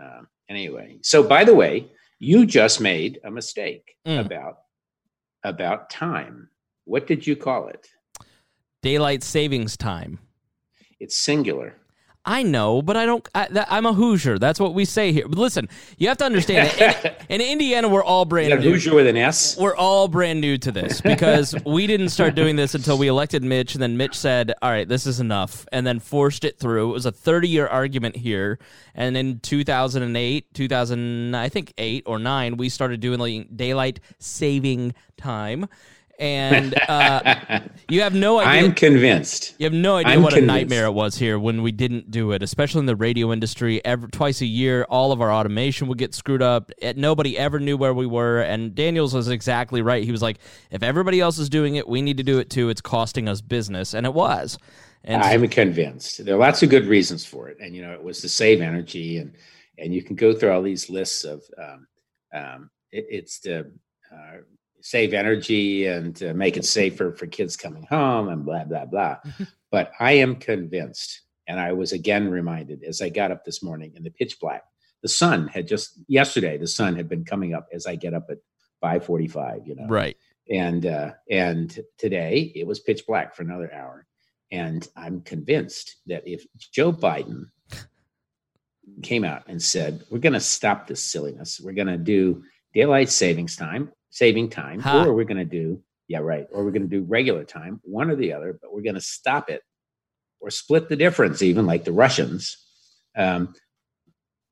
uh, anyway. So by the way, you just made a mistake mm. about about time. What did you call it? Daylight savings time. It's singular. I know, but I don't. I, am a Hoosier. That's what we say here. But listen, you have to understand. in, in, Indiana, we're all brand new. Hoosier with an S. We're all brand new to this because we didn't start doing this until we elected Mitch, and then Mitch said, "All right, this is enough," and then forced it through. It was a 30 year argument here, and in 2008, 2000, I think eight or nine, we started doing like daylight saving time and uh, you have no idea. I'm convinced. You have no idea I'm what a nightmare it was here when we didn't do it, especially in the radio industry. Every, twice a year, all of our automation would get screwed up. It, nobody ever knew where we were. And Daniels was exactly right. He was like, if everybody else is doing it, we need to do it too. It's costing us business. And it was. And I'm convinced. There are lots of good reasons for it, and you know, it was to save energy, and and you can go through all these lists of um, um, it, it's the uh, save energy and to make it safer for kids coming home, and blah blah blah. but I am convinced, and I was again reminded as I got up this morning in the pitch black. The sun had just yesterday. The sun had been coming up as I get up at five forty-five. You know, right. and uh, and today it was pitch black for another hour and i'm convinced that if joe biden came out and said we're going to stop this silliness we're going to do daylight savings time saving time Ha. or we're going to do yeah right or we're going to do regular time one or the other but we're going to stop it or split the difference even like the russians um,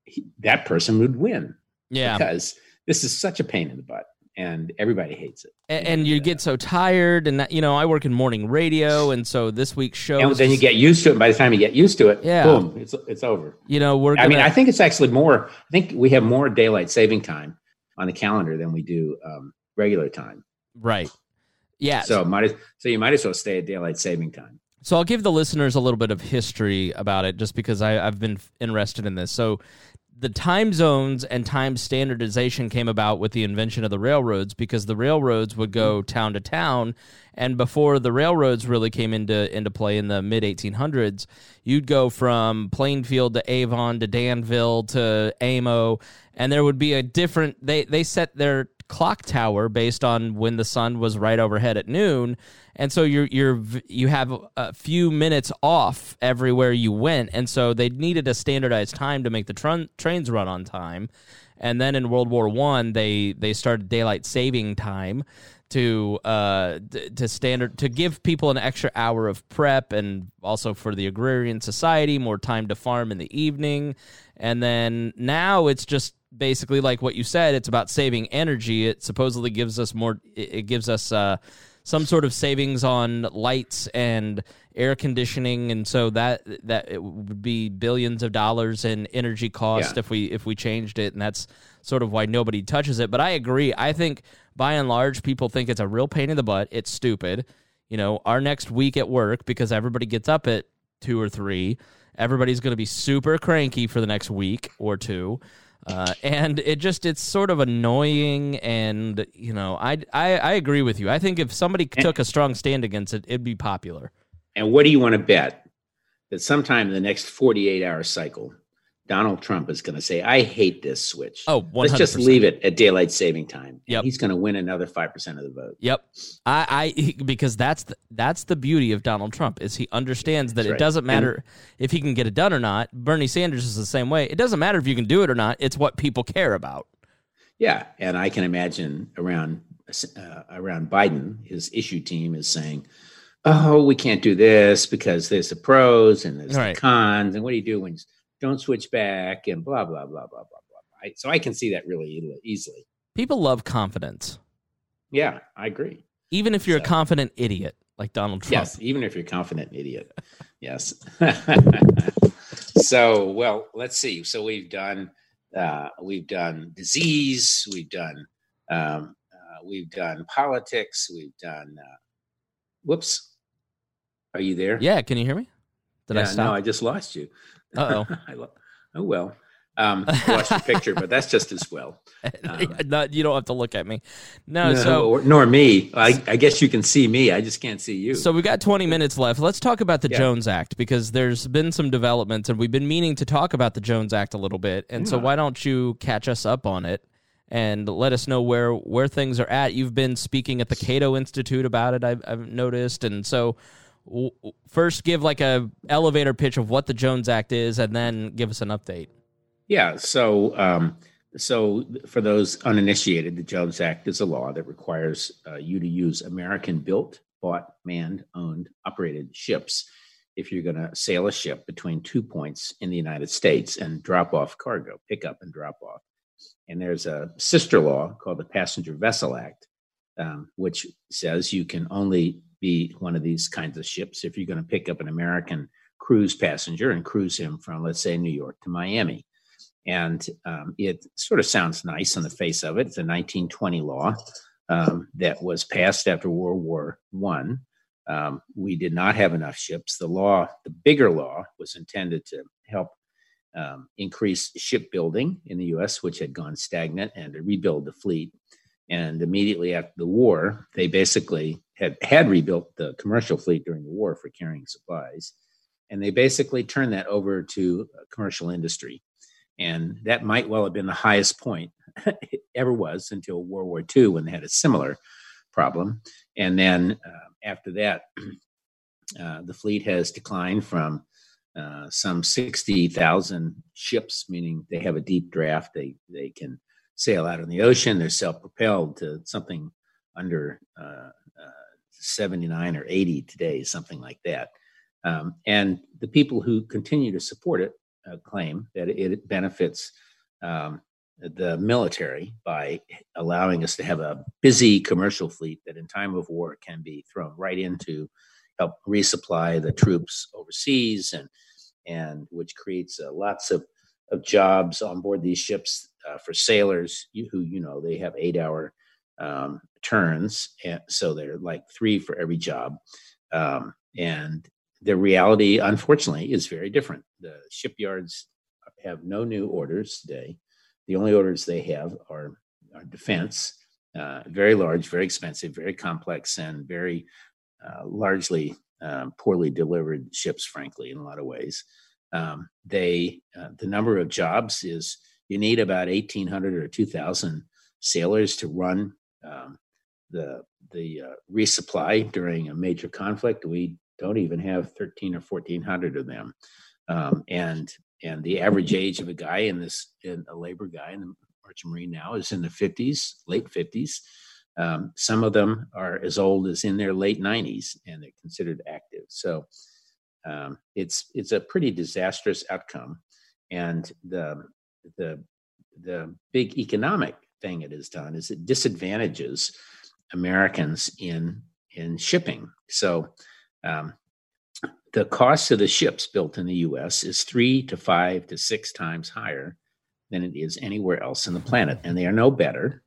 he, that person would win Yeah. because this is such a pain in the butt and everybody hates it And, and you get so tired, and that, you know, I work in morning radio, and so this week's show. and then you get used to it. And by the time you get used to it, Yeah. boom, it's it's over. you know, we're. I Gonna, mean, I think it's actually more. I think we have more daylight saving time on the calendar than we do um, regular time. right. Yeah. So might as, so you might as well stay at daylight saving time. So I'll give the listeners a little bit of history about it just because I, I've been interested in this. So the time zones and time standardization came about with the invention of the railroads because the railroads would go mm-hmm. town to town. And before the railroads really came into, into play in the mid 1800s, you'd go from Plainfield to Avon to Danville to Amo, and there would be a different, they, they set their clock tower based on when the sun was right overhead at noon. And so you're you're you have a few minutes off everywhere you went. And so they needed a standardized time to make the tr- trains run on time. And then in world war one they they started daylight saving time to uh to standard to give people an extra hour of prep and also for the agrarian society more time to farm in the evening. And then now it's just basically like what you said it's about saving energy. It supposedly gives us more it, gives us uh some sort of savings on lights and air conditioning. And so that that it would be billions of dollars in energy cost Yeah. if we if we changed it. And that's sort of why nobody touches it. But i agree. I think by and large people think it's a real pain in the butt. It's stupid. You know our next week at work because everybody gets up at 2 or 3 everybody's going to be super cranky for the next week or two uh, and it just it's sort of annoying and you know I, I i agree with you. I think if somebody took a strong stand against it it'd be popular. And what do you want to bet? That sometime in the next forty-eight hour cycle, Donald Trump is going to say, "I hate this switch." oh 100%. Let's just leave it at daylight saving time. And Yep. he's going to win another five percent of the vote. Yep. I, I because that's the, that's the beauty of Donald Trump is he understands that That's it doesn't matter if he can get it done or not. Bernie Sanders is the same way. It doesn't matter if you can do it or not. It's what people care about. Yeah, and I can imagine around uh, around Biden, his issue team is saying, "Oh, we can't do this because there's the pros and there's Right. the cons, and what do you do when you don't switch back and blah blah blah blah blah blah." I, so I can see that really easily. People love confidence, Yeah, I agree. even if you're a confident idiot like Donald Trump. Yes, even if you're a confident idiot. yes. so, well, let's see. So we've done uh, we've done disease, we've done um, uh, we've done politics, we've done. Uh, whoops, are you there? Yeah. Can you hear me? Did yeah, I No, stop? I just lost you. Uh I lo- oh well. Um, lost your picture, but that's just as well. oh. Not, you don't have to look at me. No. so or- nor me. I, I guess you can see me. I just can't see you. So we've got 20 minutes left. Let's talk about the Yeah. Jones Act because there's been some developments and we've been meaning to talk about the Jones Act a little bit. And so why don't you catch us up on it and let us know where where things are at? You've been speaking at the Cato Institute about it. I've, I've noticed, and so. First, give like a elevator pitch of what the Jones Act is, and then give us an update. Yeah. So, um, so for those uninitiated, the Jones Act is a law that requires uh, you to use American-built, bought, manned, owned, operated ships if you're going to sail a ship between two points in the United States and drop off cargo, pick up and drop off. And there's a sister law called the Passenger Vessel Act um, which says you can only be one of these kinds of ships if you're going to pick up an American cruise passenger and cruise him from, let's say, New York to Miami. And um, it sort of sounds nice on the face of it. It's a 1920 law um, that was passed after World War One. Um, we did not have enough ships. The law, the bigger law, was intended to help um, increase shipbuilding in the U.S., which had gone stagnant, and to rebuild the fleet. And immediately after the war, they basically had had rebuilt the commercial fleet during the war for carrying supplies, and they basically turned that over to commercial industry. And that might well have been the highest point it ever was until World War II when they had a similar problem. And then uh, after that, uh, the fleet has declined from uh, some 60,000 ships, meaning they have a deep draft. They, they can sail out in the ocean. They're self propelled to something under uh, uh, 79 or 80 today, something like that. Um, and the people who continue to support it uh, claim that it benefits um, the military by allowing us to have a busy commercial fleet that in time of war can be thrown right into help resupply the troops overseas and and which creates uh, lots of, of jobs on board these ships uh, for sailors who you know they have eight hour um, turns and so they're like three for every job. Um, and the reality unfortunately is very different. The shipyards have no new orders today. The only orders they have are, are defense, uh, very large, very expensive, very complex, and very uh, largely um, poorly delivered ships, frankly, in a lot of ways. Um, they uh, the number of jobs is you need about 1,800 or 2,000 sailors to run um, the the uh, resupply during a major conflict. We don't even have 13 or 1,400 of them, um, and and the average age of a guy in this in a labor guy in the merchant marine now is in the 50s late 50s um, some of them are as old as in their late 90s and they're considered active. So um, it's it's a pretty disastrous outcome. And the the the big economic thing it has done is it disadvantages americans in in shipping so um, the cost of the ships built in the US is three to five to six times higher than it is anywhere else in the planet. And they are no better,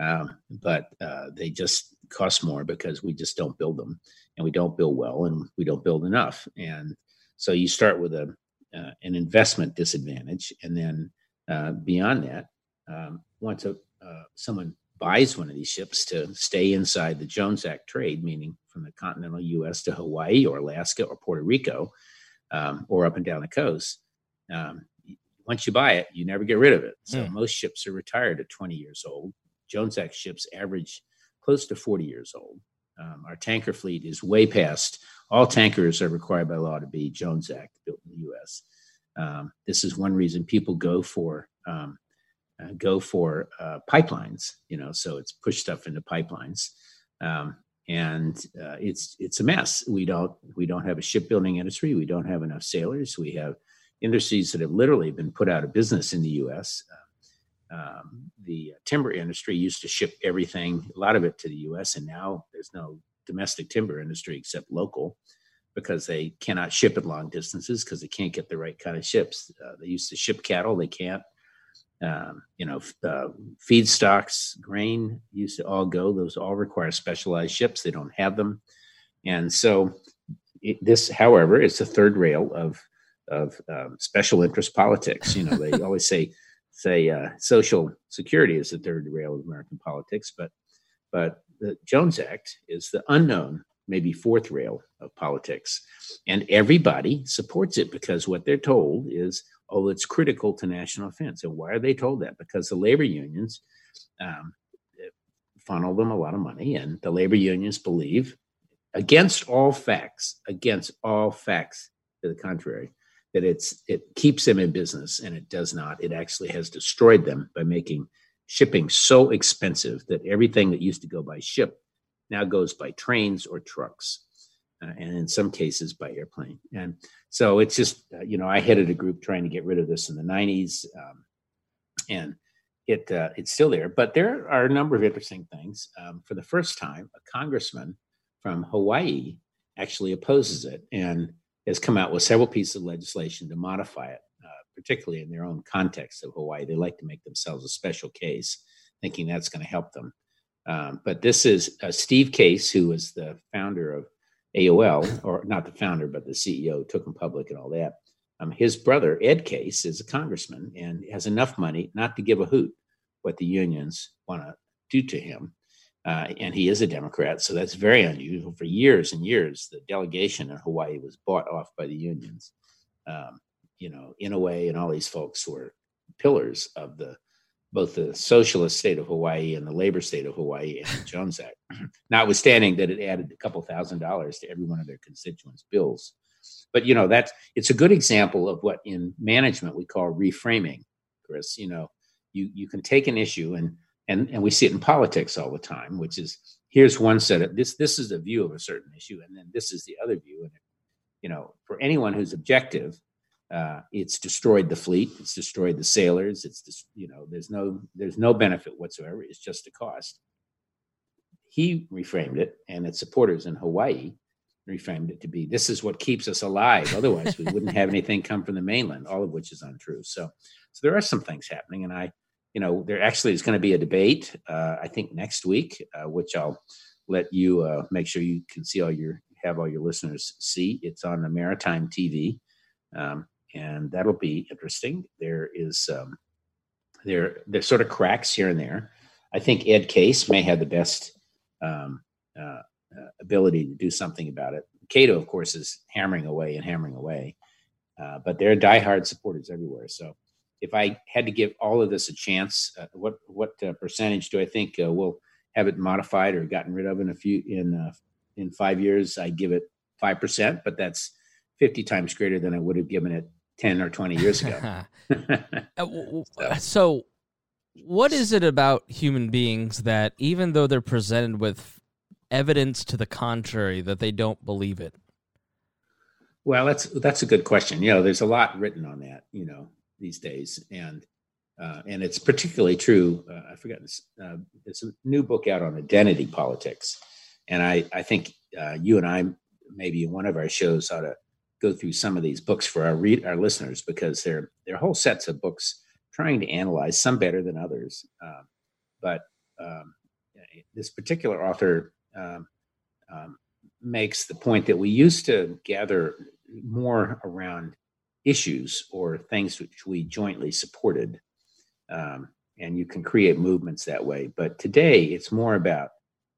um, but uh, they just cost more because we just don't build them and we don't build well and we don't build enough. And so you start with a, uh, an investment disadvantage. And then uh, beyond that, um, once a, uh, someone buys one of these ships to stay inside the Jones Act trade, meaning from the continental U.S. to Hawaii or Alaska or Puerto Rico um, or up and down the coast. Um, once you buy it, you never get rid of it. So mm. most ships are retired at 20 years old. Jones Act ships average close to 40 years old. Um, our tanker fleet is way past. All tankers are required by law to be Jones Act built in the U.S. Um, this is one reason people go for um, uh, go for uh, pipelines. You know, so it's push stuff into pipelines, um, and uh, it's it's a mess. We don't we don't have a shipbuilding industry. We don't have enough sailors. We have industries that have literally been put out of business in the U.S. Um, the timber industry used to ship everything, a lot of it to the U.S., and now there's no domestic timber industry except local because they cannot ship at long distances because they can't get the right kind of ships. Uh, they used to ship cattle, they can't um, you know, uh, feedstocks, grain used to all go. Those all require specialized ships. They don't have them, and so it, this, however, is the third rail of of um, special interest politics. You know, they always say say uh, social security is the third rail of American politics, but but the Jones Act is the unknown, maybe fourth rail of politics, and everybody supports it because what they're told is oh, it's critical to national defense. And why are they told that? Because the labor unions um, funnel them a lot of money, and the labor unions believe, against all facts, against all facts to the contrary, that it's it keeps them in business, and it does not. It actually has destroyed them by making shipping so expensive that everything that used to go by ship now goes by trains or trucks uh, and in some cases by airplane. And so it's just, uh, you know, I headed a group trying to get rid of this in the 90s. Um, and it uh, it's still there. But there are a number of interesting things. Um, for the first time, a congressman from Hawaii actually opposes it and has come out with several pieces of legislation to modify it, uh, particularly in their own context of Hawaii. They like to make themselves a special case, thinking that's going to help them. Um, but this is uh, Steve Case, who was the founder of AOL, or not the founder, but the CEO, took them public and all that. Um, his brother, Ed Case, is a congressman and has enough money not to give a hoot what the unions want to do to him. Uh, and he is a Democrat, so that's very unusual. For years and years, the delegation in Hawaii was bought off by the unions. Um, you know, in a way, and all these folks were pillars of the both the socialist state of Hawaii and the labor state of Hawaii and the Jones Act, notwithstanding that it added a couple thousand dollars to every one of their constituents' bills. But you know, that's it's a good example of what in management we call reframing, Chris. You know, you you can take an issue and and and we see it in politics all the time, which is here's one set of this this is a view of a certain issue, and then this is the other view. And you know, for anyone who's objective, uh, it's destroyed the fleet. It's destroyed the sailors. It's just, you know, there's no there's no benefit whatsoever. It's just a cost. He reframed it, and its supporters in Hawaii reframed it to be this is what keeps us alive. Otherwise, we wouldn't have anything come from the mainland. All of which is untrue. So, so there are some things happening, and I, you know, there actually is going to be a debate. Uh, I think next week, uh, which I'll let you uh, make sure you can see all your have all your listeners see. It's on the Maritime TV. Um, and that'll be interesting. There is um, there there's sort of cracks here and there. I think Ed Case may have the best um, uh, uh, ability to do something about it. Cato, of course, is hammering away and hammering away, uh, but there are diehard supporters everywhere. So, if I had to give all of this a chance, uh, what what uh, percentage do I think uh, we'll have it modified or gotten rid of in a few in in five years? I give it five percent, but that's 50 times greater than I would have given it 10 or 20 years ago. Uh, so, what is it about human beings that, even though they're presented with evidence to the contrary, that they don't believe it? Well, that's that's a good question. You know, there's a lot written on that. You know, these days, and uh, and it's particularly true. Uh, I forgot this. Uh, there's a new book out on identity politics, and I I think uh, you and I maybe in one of our shows ought to go through some of these books for our read our listeners because they're they're whole sets of books trying to analyze some better than others. Um, but um, this particular author um, um, makes the point that we used to gather more around issues or things which we jointly supported. Um, and you can create movements that way. But today it's more about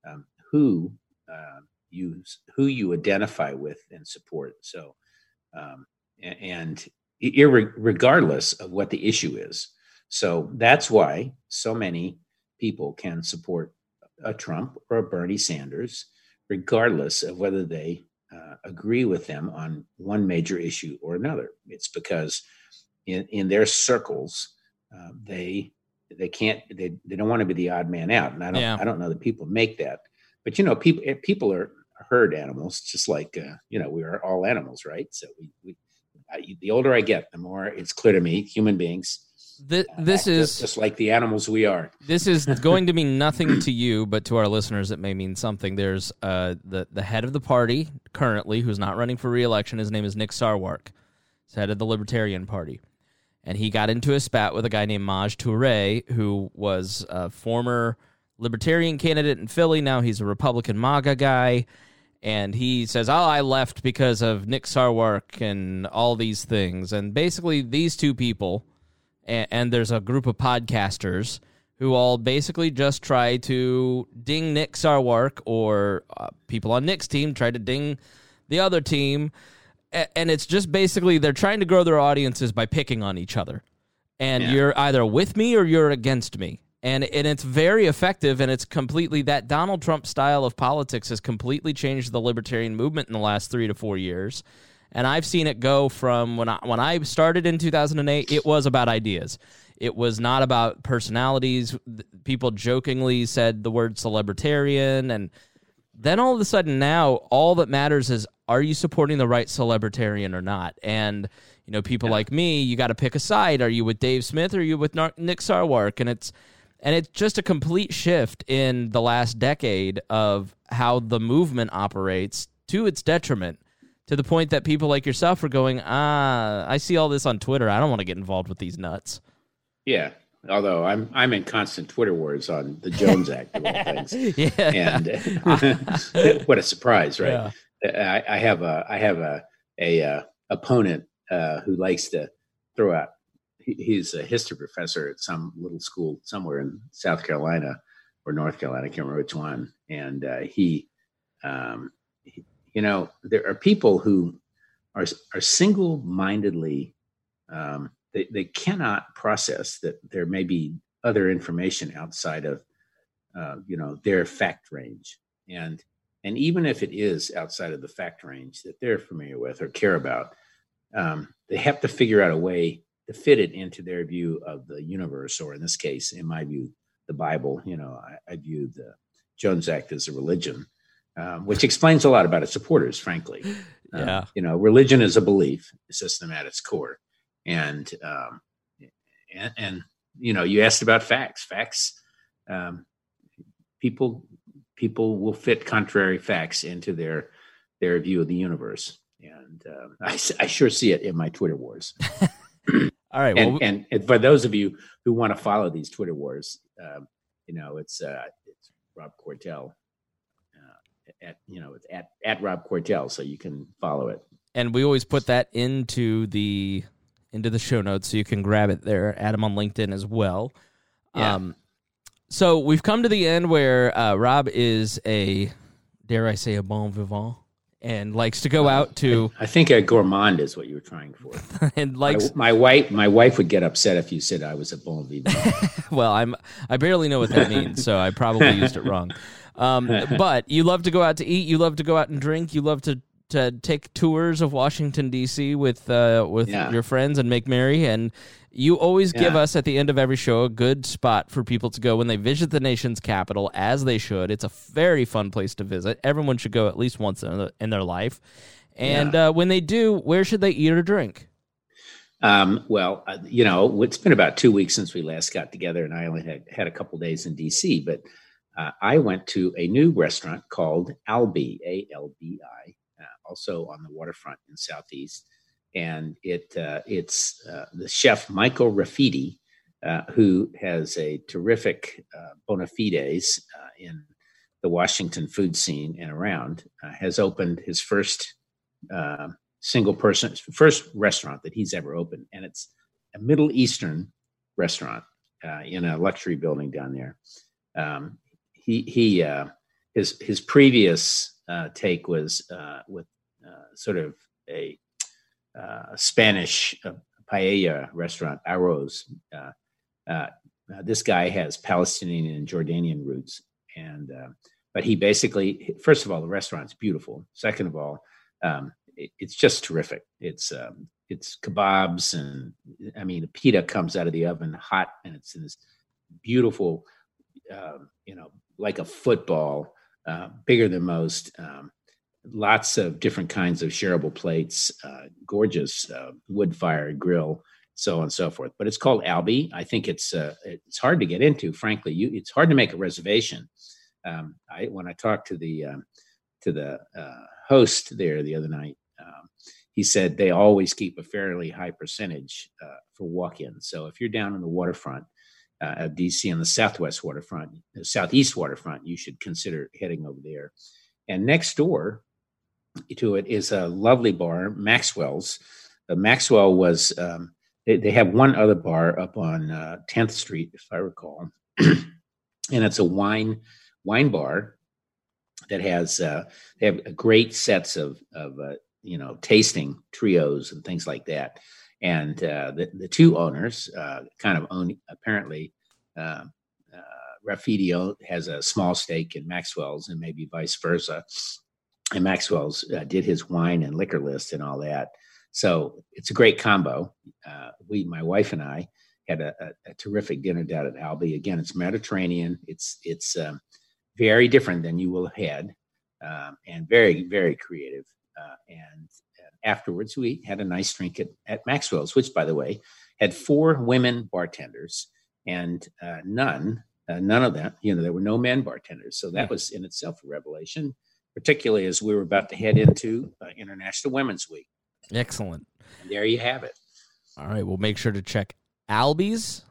um, who uh, you who you identify with and support. So um, and regardless of what the issue is. So that's why so many people can support a Trump or a Bernie Sanders, regardless of whether they uh, agree with them on one major issue or another. It's because in, in their circles, uh, they they can't they, they don't want to be the odd man out, and I don't yeah. I don't know that people make that. But you know, people eh, people are herd animals, just like uh, you know we are all animals, right? So we, we I, the older I get, the more it's clear to me human beings. This, this is just, like the animals we are. This is going to mean nothing to you, but to our listeners, it may mean something. There's uh, the the head of the party currently, who's not running for reelection. His name is Nick Sarwark. He's head of the Libertarian Party, and he got into a spat with a guy named Maj Toure, who was a former Libertarian candidate in Philly. Now he's a Republican MAGA guy and he says, "Oh, I left because of Nick Sarwark and all these things." And basically, these two people, and, and, there's a group of podcasters who all basically just try to ding Nick Sarwark, or uh, people on Nick's team try to ding the other team, and it's just basically they're trying to grow their audiences by picking on each other. And yeah. you're either with me or you're against me and and it's very effective and it's completely that Donald Trump style of politics has completely changed the libertarian movement in the last 3 to 4 years and I've seen it go from when I when I started in 2008 it was about ideas it was not about personalities people jokingly said the word celebritarian and then all of a sudden now all that matters is are you supporting the right celebritarian or not and you know, people yeah. like me, you got to pick a side. Are you with Dave Smith or are you with Nick Sarwark? And it's and it's just a complete shift in the last decade of how the movement operates to its detriment to the point that people like yourself are going, ah, I see all this on Twitter. I don't want to get involved with these nuts. Yeah. Although I'm I'm in constant Twitter wars on the Jones Act of all things, yeah. and what a surprise, right? Yeah. I, I, have a I have a a uh, opponent uh, who likes to throw out. He, he's a history professor at some little school somewhere in South Carolina or North Carolina. I can't remember which one. And uh, he, um, he, you know, there are people who are are single mindedly. Um, they, they cannot process that there may be other information outside of uh, you know their fact range and and even if it is outside of the fact range that they're familiar with or care about um, they have to figure out a way to fit it into their view of the universe, or in this case, in my view, the Bible. You know, I, I view the Jones Act as a religion, um, which explains a lot about its supporters, frankly. Um, yeah. you know, religion is a belief system at its core, and um, and, and you know, you asked about facts. Facts, um, people people will fit contrary facts into their their view of the universe and uh, I, I, sure see it in my Twitter wars. All right, and, well, and, and, for those of you who want to follow these Twitter wars, um, you know it's uh, it's Rob Quartel uh, at you know at at Rob Quartel, so you can follow it. And we always put that into the into the show notes, so you can grab it there. Add him on LinkedIn as well. Yeah. Um, so we've come to the end where uh, Rob is a dare I say a bon vivant and likes to go out to. I think a gourmand is what you were trying for. and likes my, my, wife. My wife would get upset if you said I was a bon vivant. well, I'm. I barely know what that means, so I probably used it wrong. Um, but you love to go out to eat. You love to go out and drink. You love to to take tours of Washington D.C. with uh, with yeah. your friends and make merry. And you always yeah. give us at the end of every show a good spot for people to go when they visit the nation's capital, as they should. It's a very fun place to visit. Everyone should go at least once in, in their life. And yeah. uh, when they do, where should they eat or drink? Um, well, uh, you know, it's been about two weeks since we last got together, and I only had had a couple days in D.C. But uh, I went to a new restaurant called Albi, A L B I, uh, also on the waterfront in Southeast and it uh, it's uh, the chef Michael Rafidi, uh, who has a terrific uh, bona fides uh, in the Washington food scene and around, uh, has opened his first single person first restaurant that he's ever opened, and it's a Middle Eastern restaurant in a luxury building down there. Um, he he his his previous take was with sort of a uh, Spanish uh, paella restaurant, Arroz. Uh, uh, this guy has Palestinian and Jordanian roots, and but he basically, first of all, the restaurant's beautiful. Second of all, um, it, it's just terrific. It's um, it's kebabs and I mean the pita comes out of the oven hot and it's in this beautiful, uh, you know, like a football, uh, bigger than most. Um, lots of different kinds of shareable plates, uh, gorgeous uh, wood fire grill, so on and so forth. But it's called Albi. I think it's uh, it's hard to get into. Frankly, you, it's hard to make a reservation. Um, I when I talked to the um, to the uh, host there the other night, um, he said they always keep a fairly high percentage uh, for walk-ins. So if you're down in the waterfront. Uh, of DC on the southwest waterfront, the southeast waterfront, you should consider heading over there. And next door to it is a lovely bar, Maxwell's. Uh, Maxwell was um, they, they, have one other bar up on uh, 10th Street, if I recall, and it's a wine wine bar that has uh, they have great sets of of uh, you know tasting trios and things like that. And uh, the the two owners uh, kind of own apparently. Rafidio has a small stake in Maxwell's, and maybe vice versa and Maxwell's uh, did his wine and liquor list and all that. So it's a great combo. Uh, we, my wife and I, had a, a, a, terrific dinner down at Albi. Again, it's Mediterranean. It's it's um, very different than you will have had, um, and very very creative. Uh, and, and, afterwards, we had a nice drink at, at Maxwell's, which, by the way, had four women bartenders and uh, none, uh, none of them, you know, there were no men bartenders. So that was in itself a revelation, particularly as we were about to head into uh, International Women's Week. Excellent. And there you have it. All right, we'll make sure to check Albies.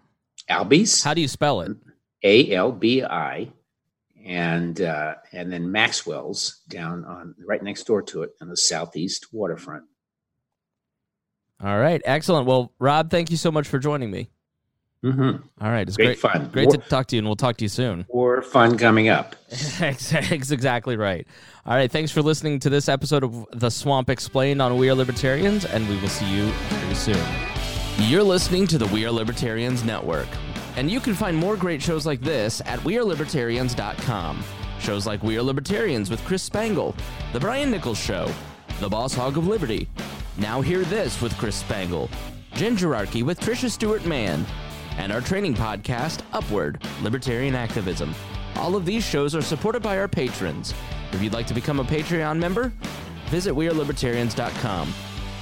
Albies. How do you spell it? A L B I, and uh, and then Maxwell's down on right next door to it on the southeast waterfront. All right, excellent. Well, Rob, thank you so much for joining me. Mm-hmm. All right, it's Great great, fun. Great More- to talk to you, and we'll talk to you soon. More fun coming up. That's exactly right. All right, thanks for listening to this episode of The Swamp Explained on We Are Libertarians, and we will see you very soon. You're listening to the We Are Libertarians Network, and you can find more great shows like this at WeareLibertarians.com. Shows like We Are Libertarians with Chris Spangle, The Brian Nichols Show, The Boss Hog of Liberty, Now Hear This with Chris Spangle, Gingerarchy with Trisha Stewart Mann, and our training podcast, Upward Libertarian Activism. All of these shows are supported by our patrons. If you'd like to become a Patreon member, visit WeareLibertarians.com.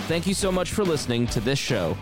Thank you so much for listening to this show